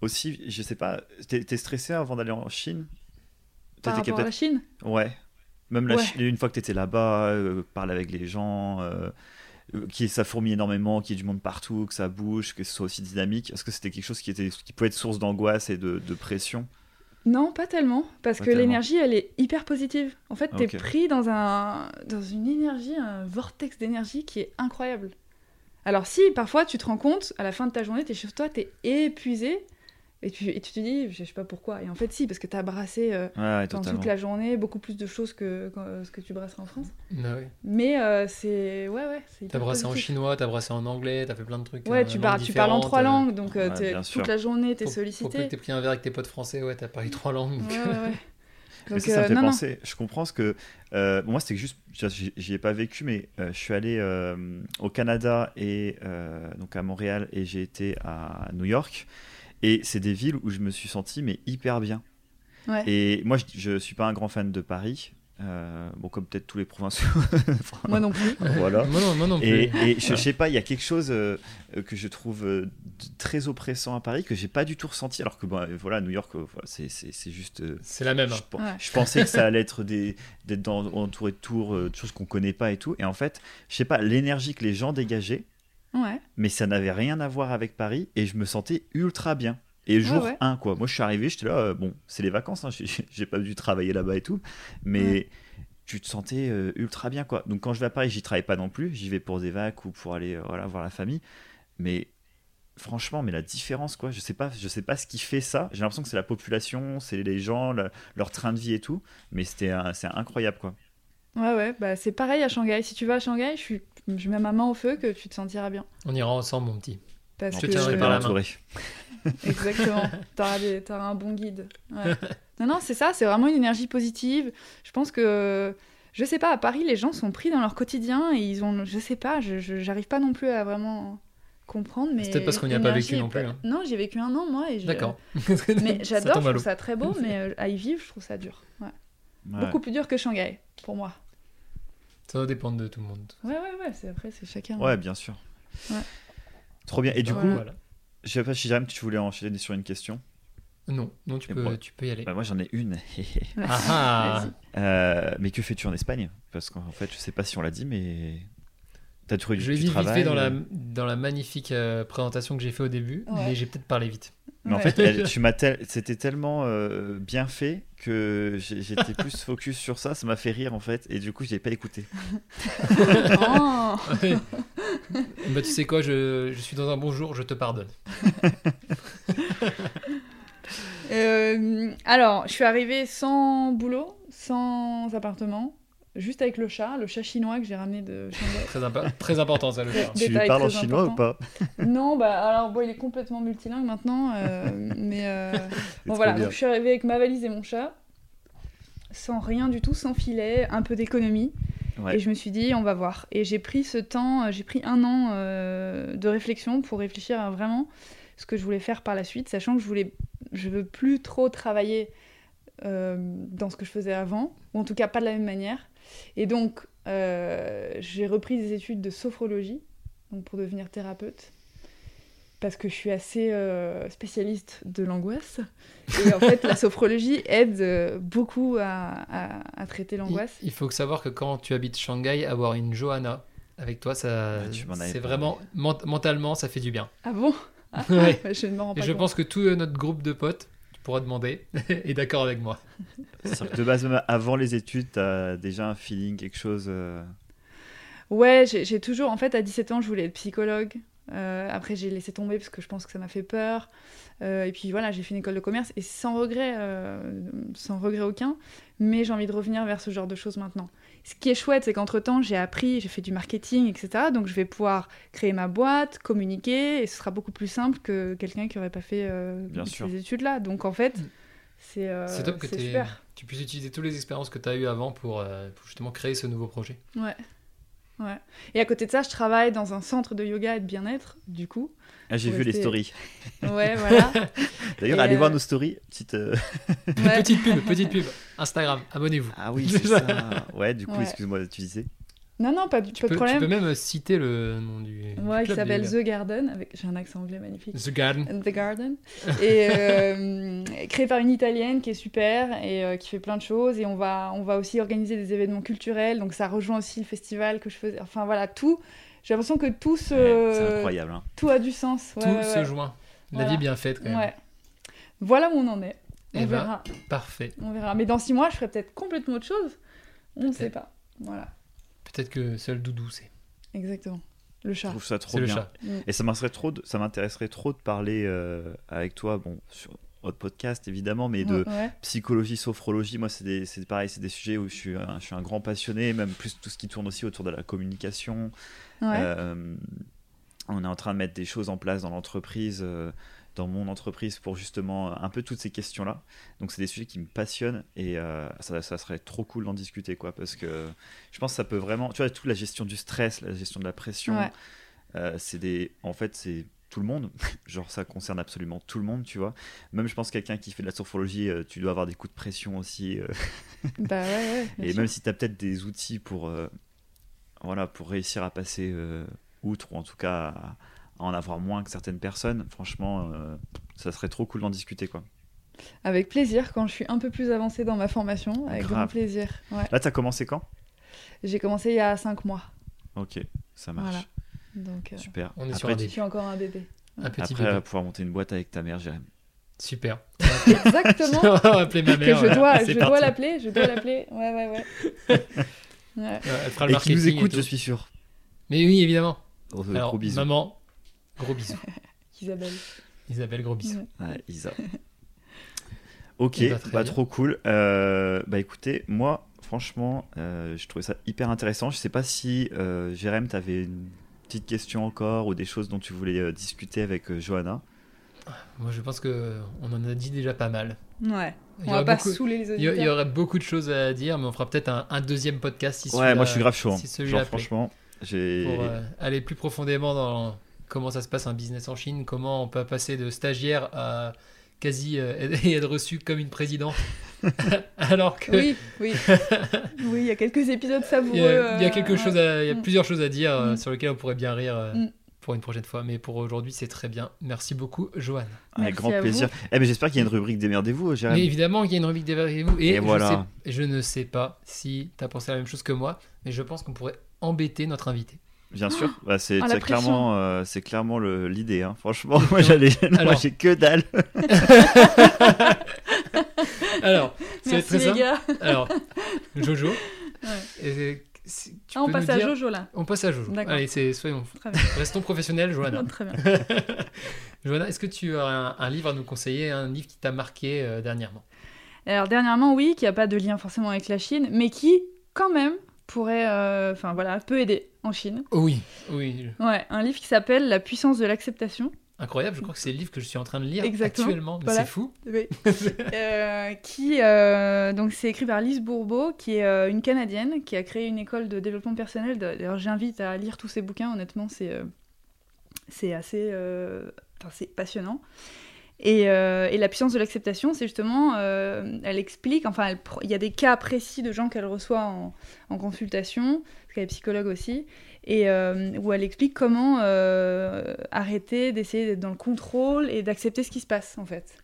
aussi, je sais pas, t'es stressé avant d'aller en Chine? Par T'étais rapport à la Chine? Ouais. Même la Ouais. Chine, une fois que tu étais là-bas, euh, parler avec les gens, euh, euh, qui ça fourmille énormément, qu'il y ait du monde partout, que ça bouge, que ce soit aussi dynamique. Est-ce que c'était quelque chose qui, était, qui pouvait être source d'angoisse et de, de pression? Non, pas tellement. Parce Pas que l'énergie, elle est hyper positive. En fait, t'es pris dans, un, dans une énergie, un vortex d'énergie qui est incroyable. Alors si, parfois, tu te rends compte, à la fin de ta journée, t'es chez toi, t'es épuisé. Et tu, et tu te dis, je sais pas pourquoi. Et en fait, si, parce que t'as brassé euh, Ouais, ouais, dans totalement. toute la journée beaucoup plus de choses que, que ce que tu brasserais en France. Ah ouais. Mais euh, c'est. Ouais, ouais. c'est T'as hyper brassé en chinois, t'as brassé en anglais, t'as fait plein de trucs. Ouais, euh, tu, parles, tu parles en trois euh, langues, donc euh, ouais, sûr. toute la journée, t'es Pour, pour peu sollicité. que t'aies pris un verre avec tes potes français, ouais, t'as parlé trois langues. donc, Donc, ça, ça me euh, fait non, non. penser. Je comprends ce que. euh, moi, c'était juste. j'y- J'y ai pas vécu, mais euh, je suis allé euh, au Canada et euh, donc à Montréal et j'ai été à New York. Et c'est des villes où je me suis senti mais hyper bien. Ouais. Et moi, je, je suis pas un grand fan de Paris. Euh, bon, comme peut-être tous les provinciaux. Moi non plus. voilà. Moi non, moi non plus. Et, et je, je sais pas, il y a quelque chose euh, que je trouve euh, très oppressant à Paris que j'ai pas du tout ressenti. Alors que bon, euh, voilà, New York, voilà, c'est c'est- c'est juste. euh, C'est la même. je, hein. Ouais. je pensais que ça allait être des d'être dans- entouré de tours, euh, de choses qu'on connaît pas et tout. Et en fait, je sais pas, l'énergie que les gens dégageaient, Ouais. mais ça n'avait rien à voir avec Paris et je me sentais ultra bien. Et jour ouais. 1, quoi. Moi, je suis arrivé, j'étais là, euh, bon, c'est les vacances, hein, j'ai- pas dû travailler là-bas et tout, mais tu te sentais euh, ultra bien, quoi. Donc, quand je vais à Paris, j'y travaille pas non plus, j'y vais pour des vacances ou pour aller euh, voilà, voir la famille, mais franchement, mais la différence, quoi, je sais pas, je sais pas ce qui fait ça. J'ai l'impression que c'est la population, c'est les gens, le- leur train de vie et tout, mais c'était c'est incroyable, quoi. Ouais, ouais. Bah, c'est pareil à Shanghai. Si tu vas à Shanghai, je, suis... je mets ma main au feu que tu te sentiras bien. On ira ensemble, mon petit. Parce En te tiendrai je par la main. Exactement. T'auras, des... un bon guide. Ouais. non, non, c'est ça. C'est vraiment une énergie positive. Je pense que... Je sais pas, à Paris, les gens sont pris dans leur quotidien et ils ont... Je sais pas, je, je- j'arrive pas non plus à vraiment comprendre. Mais C'est peut-être parce qu'on n'y a pas vécu non plus, hein. Non, j'ai vécu un an moi et je- D'accord. Mais j'adore, je trouve ça très beau, mais euh, à y vivre, je trouve ça dur. Ouais. Ouais. Beaucoup plus dur que Shanghai, pour moi. Ça va dépendre de tout le monde. Ouais, ouais, ouais, c'est après, c'est chacun. Ouais, bien sûr. Ouais. Trop bien. Et du Ouais. coup, Voilà. je sais pas si Jérém, tu voulais enchaîner sur une question. Non, non, tu peux, tu peux y aller. Bah, moi, j'en ai une. Ah ah. Euh, mais que fais-tu en Espagne? Parce qu'en fait, je sais pas si on l'a dit, mais t'as trouvé du, Je du vite travail. fait dans la, euh, dans la magnifique euh, présentation que j'ai fait au début, Ouais. mais j'ai peut-être parlé vite. Mais en fait, elle- tu m'as tel- c'était tellement euh, bien fait que j'étais plus focus sur ça. Ça m'a fait rire en fait, et du coup, j'ai pas écouté. Oh. Ouais. bah, tu sais quoi, je, je suis dans un bon jour, je te pardonne. Euh, alors, je suis arrivée sans boulot, sans appartement, juste avec le chat, le chat chinois que j'ai ramené de Shanghai. Très, impa- très important ça le faire. Tu lui parles en chinois ou pas Non, bah alors bon, il est complètement multilingue maintenant, euh, mais euh, bon voilà. bien. Donc je suis arrivée avec ma valise et mon chat, sans rien du tout, sans filet, un peu d'économie, Ouais. et je me suis dit on va voir. Et j'ai pris ce temps, euh, j'ai pris un an euh, de réflexion pour réfléchir à vraiment ce que je voulais faire par la suite, sachant que je voulais, je veux plus trop travailler euh, dans ce que je faisais avant, ou en tout cas pas de la même manière. Et donc euh, j'ai repris des études de sophrologie, donc pour devenir thérapeute parce que je suis assez euh, spécialiste de l'angoisse. Et en fait, la sophrologie aide euh, beaucoup à, à- à traiter Il, l'angoisse. il faut que savoir que quand tu habites Shanghai, avoir une Johanna avec toi, ça, Ah, m'en c'est vraiment ment- mentalement, ça fait du bien. Ah bon? Ah, Ouais. Je ne me rends Et pas je compte. pense que tout notre groupe de potes, pourras demander, est d'accord avec moi. Que de base, même avant les études, t'as déjà un feeling, quelque chose. euh, Ouais, j'ai j'ai toujours... En fait, à 17 ans, je voulais être psychologue. Euh, après, j'ai laissé tomber parce que je pense que ça m'a fait peur. Euh, et puis voilà, j'ai fait une école de commerce et sans regret, euh, sans regret aucun. Mais j'ai envie de revenir vers ce genre de choses maintenant. Ce qui est chouette, c'est qu'entre-temps, j'ai appris, j'ai fait du marketing, etc. Donc je vais pouvoir créer ma boîte, communiquer, et ce sera beaucoup plus simple que quelqu'un qui n'aurait pas fait euh, ces études-là. Donc en fait, c'est euh, c'est top que super. tu puisses utiliser toutes les expériences que tu as eues avant pour, euh, pour justement créer ce nouveau projet. Ouais. Ouais. Et à côté de ça, je travaille dans un centre de yoga et de bien-être, du coup. Ah, j'ai vu les stories. Ouais, voilà. D'ailleurs, allez euh, voir nos stories. Petite. euh, Ouais. Petite pub, petite pub. Instagram, abonnez-vous. Ah oui, c'est ça. Ouais, du coup, Ouais. excuse-moi, tu disais. Non, non, pas, de- Tu pas peux, de tu problème. peux même citer le nom du. Ouais, qui s'appelle The Garden. Avec... J'ai un accent anglais magnifique. The Garden. The Garden. Et euh, créé par une italienne qui est super et euh, qui fait plein de choses. Et on va, on va aussi organiser des événements culturels. Donc ça rejoint aussi le festival que je faisais. Enfin voilà, tout. J'ai l'impression que tout, se... Ouais, c'est incroyable. hein. tout a du sens. Ouais, Tout ouais, se ouais. joint. La Voilà. vie est bien faite quand même. Ouais. Voilà où on en est. On Eh ben, verra. Parfait. On verra. Mais dans six mois, je ferai peut-être complètement autre chose. On ne sait pas. Voilà. Peut-être que seul Doudou sait. Exactement. Le Je chat. trouve ça trop le bien. chat. Mm. Et ça m'intéresserait trop, de, ça m'intéresserait trop de parler euh, avec toi, bon, sur votre podcast évidemment, mais de Ouais. psychologie, sophrologie. Moi, c'est des- c'est pareil, c'est des sujets où je suis, un, je suis un grand passionné, même plus tout ce qui tourne aussi autour de la communication. Ouais. Euh, on est en train de mettre des choses en place dans l'entreprise, euh, dans mon entreprise, pour justement un peu toutes ces questions-là. Donc, c'est des sujets qui me passionnent et euh, ça, ça serait trop cool d'en discuter, quoi, parce que je pense que ça peut vraiment, tu vois, toute la gestion du stress, la gestion de la pression, Ouais. c'est des, en fait, c'est tout le monde. Genre, ça concerne absolument tout le monde, tu vois. Même, je pense, quelqu'un qui fait de la sophrologie, euh, tu dois avoir des coups de pression aussi. euh, Bah ouais, et sûr. même si tu as peut-être des outils pour, euh, voilà, pour réussir à passer outre, ou en tout cas à, à en avoir moins que certaines personnes, franchement, ça serait trop cool d'en discuter. quoi. Avec plaisir, quand je suis un peu plus avancée dans ma formation, avec Grave. grand plaisir. Ouais. Là, tu as commencé quand? J'ai commencé il y a 5 mois. Ok, ça marche. Voilà. Donc, euh, Super. On est sur après, un je début. suis encore un bébé. Un petit après bébé. euh, pouvoir monter une boîte avec ta mère, Jérém. Super. Exactement. On va appeler ma que mère. je voilà. dois, je dois l'appeler. Je dois l'appeler. Ouais, ouais, ouais. Ouais. Euh, Elle fera le Et qui nous écoute, je suis sûr. Mais oui, évidemment. Oh, Alors, gros bisous. maman, gros bisous. Isabelle. Isabelle, gros bisous. Ouais. Ouais, Isa. Ok, Eh ben, bah, bien. trop cool. Euh, bah écoutez, moi, franchement, euh, je trouvais ça hyper intéressant. Je sais pas si, euh, Jérém, tu avais une petite question encore ou des choses dont tu voulais euh, discuter avec euh, Johanna? Moi, je pense que on en a dit déjà pas mal. Ouais. Il y On aura va pas beaucoup- saouler les auditeurs. il y aurait beaucoup de choses à dire, mais on fera peut-être un, un deuxième podcast si Ouais, moi je suis grave chaud. hein. Si Genre, franchement, j'ai. pour euh, aller plus profondément dans comment ça se passe un business en Chine, comment on peut passer de stagiaire à quasi euh, et être reçu comme une présidente. Alors que Oui, oui. oui, il y a quelques épisodes savoureux. il y a, il y a euh, quelque ouais. chose, à- il y a Mm. plusieurs choses à dire euh, Mm. sur lesquelles on pourrait bien rire euh, Mm. pour une prochaine fois. Mais pour aujourd'hui, c'est très bien. Merci beaucoup, Joanne. Avec grand à plaisir. Eh, mais j'espère qu'il y a une rubrique démerdez-vous, Jérém. Mais évidemment, il y a une rubrique déverrouillez-vous. Et, Et je, voilà. sais- je ne sais pas si tu as pensé à la même chose que moi, mais je pense qu'on pourrait embêter notre invité. Bien sûr, bah, c'est Ah, clairement, euh, c'est clairement le- l'idée. hein. Franchement, moi j'allais, Alors. j'ai que dalle. Alors, c'est Merci très les simple. gars. Alors, Jojo. Ouais. et- si- tu Ah, on passe nous à dire- Jojo là. On passe à Jojo. D'accord. Allez, c'est soyons. Restons professionnels, Johanna. Très bien. Johanna, est-ce que tu as un, un livre à nous conseiller, un livre qui t'a marqué euh, dernièrement? Alors dernièrement, oui, qui a pas de lien forcément avec la Chine, mais qui, quand même, pourrait, euh, enfin voilà, peut aider en Chine. Oui, oui. Ouais, un livre qui s'appelle La puissance de l'acceptation. Incroyable, je crois que c'est le livre que je suis en train de lire Exactement. actuellement. mais Voilà. C'est fou. Oui. Euh, qui, euh, donc c'est écrit par Lise Bourbeau, qui est euh, une Canadienne, qui a créé une école de développement personnel. D'ailleurs, j'invite à lire tous ses bouquins. Honnêtement, c'est euh, c'est assez, euh, enfin, c'est passionnant. Et, euh, et la puissance de l'acceptation, c'est justement, euh, elle explique, enfin, elle il y a des cas précis de gens qu'elle reçoit en, en consultation, parce qu'elle est psychologue aussi, et euh, où elle explique comment euh, arrêter d'essayer d'être dans le contrôle et d'accepter ce qui se passe, en fait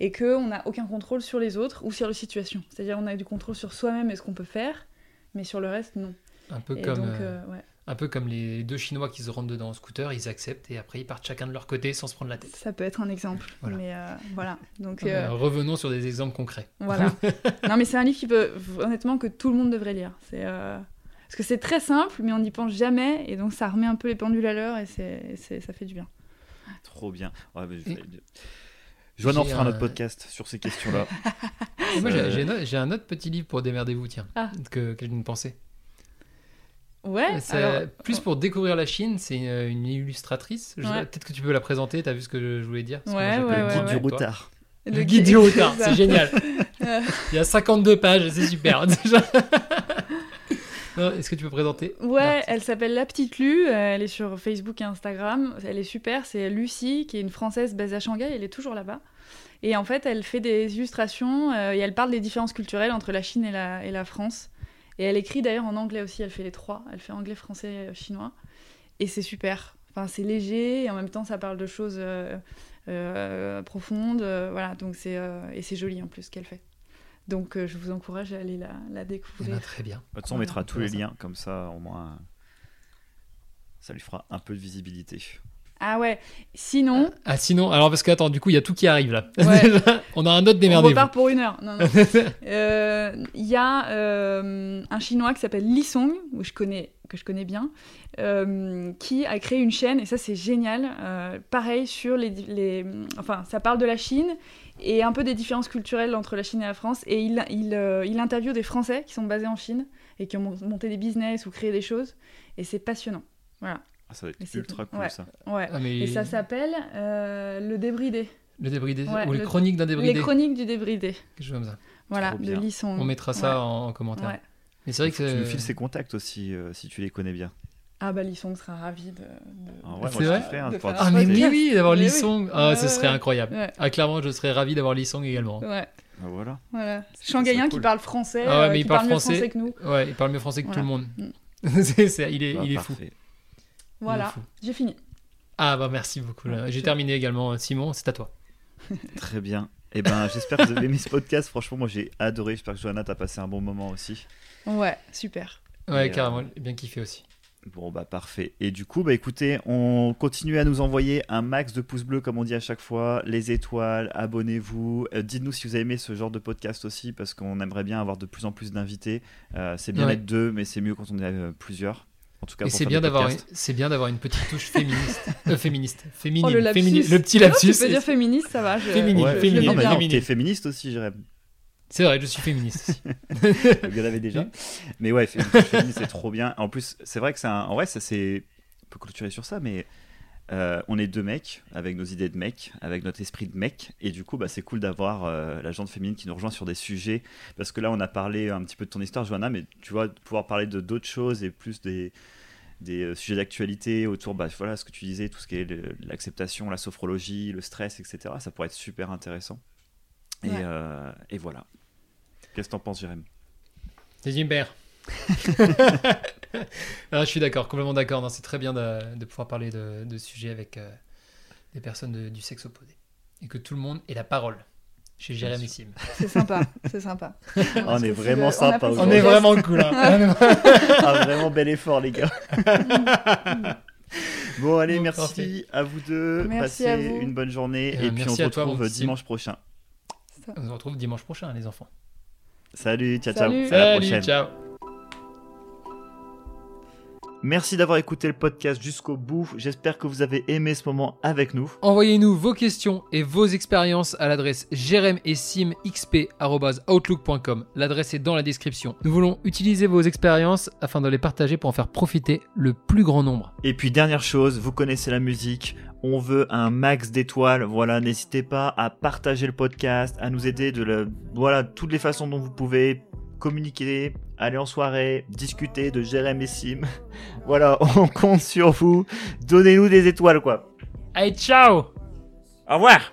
et qu'on n'a aucun contrôle sur les autres ou sur les situations. C'est-à-dire on a du contrôle sur soi-même et ce qu'on peut faire, mais sur le reste, non. Un peu, Et comme, donc, euh, ouais, un peu comme les deux Chinois qui se rentrent dedans en scooter, ils acceptent et après ils partent chacun de leur côté sans se prendre la tête. ça peut être un exemple. Voilà. Mais euh, voilà. Donc Euh, euh, revenons sur des exemples concrets. voilà. non, mais c'est un livre qui peut, honnêtement, que tout le monde devrait lire. C'est parce que c'est très simple, mais on n'y pense jamais, et donc ça remet un peu les pendules à l'heure et c'est, et ça fait du bien. Trop bien. Ouais, mais je vais- Joanne en J'ai fera un- notre podcast sur ces questions-là. Moi, Euh, j'ai- un autre petit livre pour démerdez-vous, tiens, Ah. que, que je de penser. Ouais. Alors- plus pour découvrir la Chine, c'est une, une illustratrice. Ouais. Peut-être que tu peux la présenter, t'as vu ce que je voulais dire? Ouais, ouais, le guide du routard. Le guide du routard, c'est génial. Euh, Il y a 52 pages, c'est super. Est-ce que tu peux présenter Ouais, elle s'appelle La Petite Lu, euh, elle est sur Facebook et Instagram, elle est super, c'est Lucie, qui est une Française basée à Shanghai, elle est toujours là-bas. Et en fait, elle fait des illustrations euh, et elle parle des différences culturelles entre la Chine et la, et la France. Et elle écrit d'ailleurs en anglais aussi, elle fait les trois, elle fait anglais, français, euh, chinois. Et c'est super, enfin, c'est léger et en même temps ça parle de choses euh, euh, profondes, voilà, donc c'est, et c'est joli en plus ce qu'elle fait. Donc euh, je vous encourage à aller la, la Eh découvrir. ben, Très bien. De toute façon, on mettra on tous les liens, comme ça, au moins, ça lui fera un peu de visibilité. Ah ouais, sinon... Ah sinon, alors parce que attends, du coup il y a tout qui arrive là. Ouais. On a un autre On démerdez-vous. repart pour une heure. Non, non. Euh, Il y a euh, un chinois qui s'appelle Li Song, où je connais, que je connais bien, euh, qui a créé une chaîne, et ça c'est génial. euh, pareil sur les, les. Enfin, ça parle de la Chine et un peu des différences culturelles entre la Chine et la France. Et il, il, euh, il interviewe des Français qui sont basés en Chine et qui ont mon- monté des business ou créé des choses. Et c'est passionnant. Voilà. Ah, ça va être c'est ultra cool Ouais. ça. Ouais. Ah, mais Et ça s'appelle euh, Le Débridé. le débridé Ouais, ou les le- chroniques d'un débridé. Les chroniques du débridé. quelque chose comme ça. Voilà, de bien. Li Song. On mettra ça Ouais. en, en commentaire. Ouais. Mais c'est vrai que Tu nous files ses contacts aussi, euh, si tu les connais bien. Ah bah Lisson sera ravi de. de- Ah de- ouais, moi, vrai hein, de faire Ah mais oui, oui, d'avoir Mais Lee oui. Song. Ah, Ouais, ce serait ouais. incroyable. Ouais, Ah clairement, je serais ravi d'avoir Lee Song également. ouais, Ah, voilà. voilà. Shanghaïen qui parle français, Ah ouais, euh, mais il parle parle mieux français. français que nous. Ouais, il parle mieux français que Voilà. tout le monde. Mm. C'est- c'est- il est, Bah, il est fou. parfait. Voilà, fou. j'ai fini. Ah bah merci beaucoup. Ouais, J'ai terminé également. Simon, c'est à toi. Très bien. Eh ben, j'espère que vous avez aimé ce podcast. Franchement, moi, j'ai adoré. J'espère que Johanna, t'as passé un bon moment aussi. Ouais, super. Ouais, Et, euh, carrément, j'ai bien kiffé aussi. Bon, bah, parfait. Et du coup, bah, écoutez, on continue à nous envoyer un max de pouces bleus, comme on dit à chaque fois, les étoiles, abonnez-vous. Euh, Dites-nous si vous avez aimé ce genre de podcast aussi, parce qu'on aimerait bien avoir de plus en plus d'invités. Euh, c'est bien Ouais. d'être deux, mais c'est mieux quand on est euh, plusieurs. En tout cas, c'est bien d'avoir, c'est bien d'avoir une petite touche féministe, euh, féministe, féminine, Oh, le lapsus. féminine- le petit Non, lapsus. tu peux dire féministe, ça va. Je, Féminine, Ouais, non, mais non, t'es féministe aussi, Jérém. C'est vrai, je suis féministe y en avait déjà. Mais ouais, fé- féministe, c'est trop bien. En plus, c'est vrai que c'est un... En vrai, ça c'est... On peut clôturer sur ça, mais euh, on est deux mecs, avec nos idées de mecs, avec notre esprit de mec. Et du coup, bah, c'est cool d'avoir euh, la gente féminine qui nous rejoint sur des sujets. Parce que là, on a parlé un petit peu de ton histoire, Johanna, mais tu vois, pouvoir parler de d'autres choses et plus des des euh, sujets d'actualité autour, bah, voilà, ce que tu disais, tout ce qui est l'acceptation, la sophrologie, le stress, etc. Ça pourrait être super intéressant. Et, Ouais. euh, et voilà. Qu'est-ce que t'en penses, Jérém C'est Jimbert. Ah, je suis d'accord, complètement d'accord. C'est très bien de, de pouvoir parler de, de sujets avec euh, des personnes de- du sexe opposé. Et que tout le monde ait la parole. Chez Jérémy Sim. C'est sympa, c'est sympa. On est vraiment le- sympa On le est geste. vraiment cool. hein. Ah, vraiment bel effort, les gars. bon, allez, Bon, merci parfait. à vous deux. Merci Passez à vous. une bonne journée. Et puis, on se toi, retrouve dimanche prochain. On se retrouve dimanche prochain, les enfants. Salut, ciao, Salut. ciao. À la Salut, prochaine. ciao. Merci d'avoir écouté le podcast jusqu'au bout. J'espère que vous avez aimé ce moment avec nous. Envoyez-nous vos questions et vos expériences à l'adresse jeremessimxp.outlook.com. L'adresse est dans la description. Nous voulons utiliser vos expériences afin de les partager pour en faire profiter le plus grand nombre. Et puis dernière chose, vous connaissez la musique, on veut un max d'étoiles. Voilà, n'hésitez pas à partager le podcast, à nous aider de la, voilà, toutes les façons dont vous pouvez communiquer, aller en soirée, discuter de Jérém et Sim. Voilà, on compte sur vous. Donnez-nous des étoiles quoi. Allez, ciao Au revoir.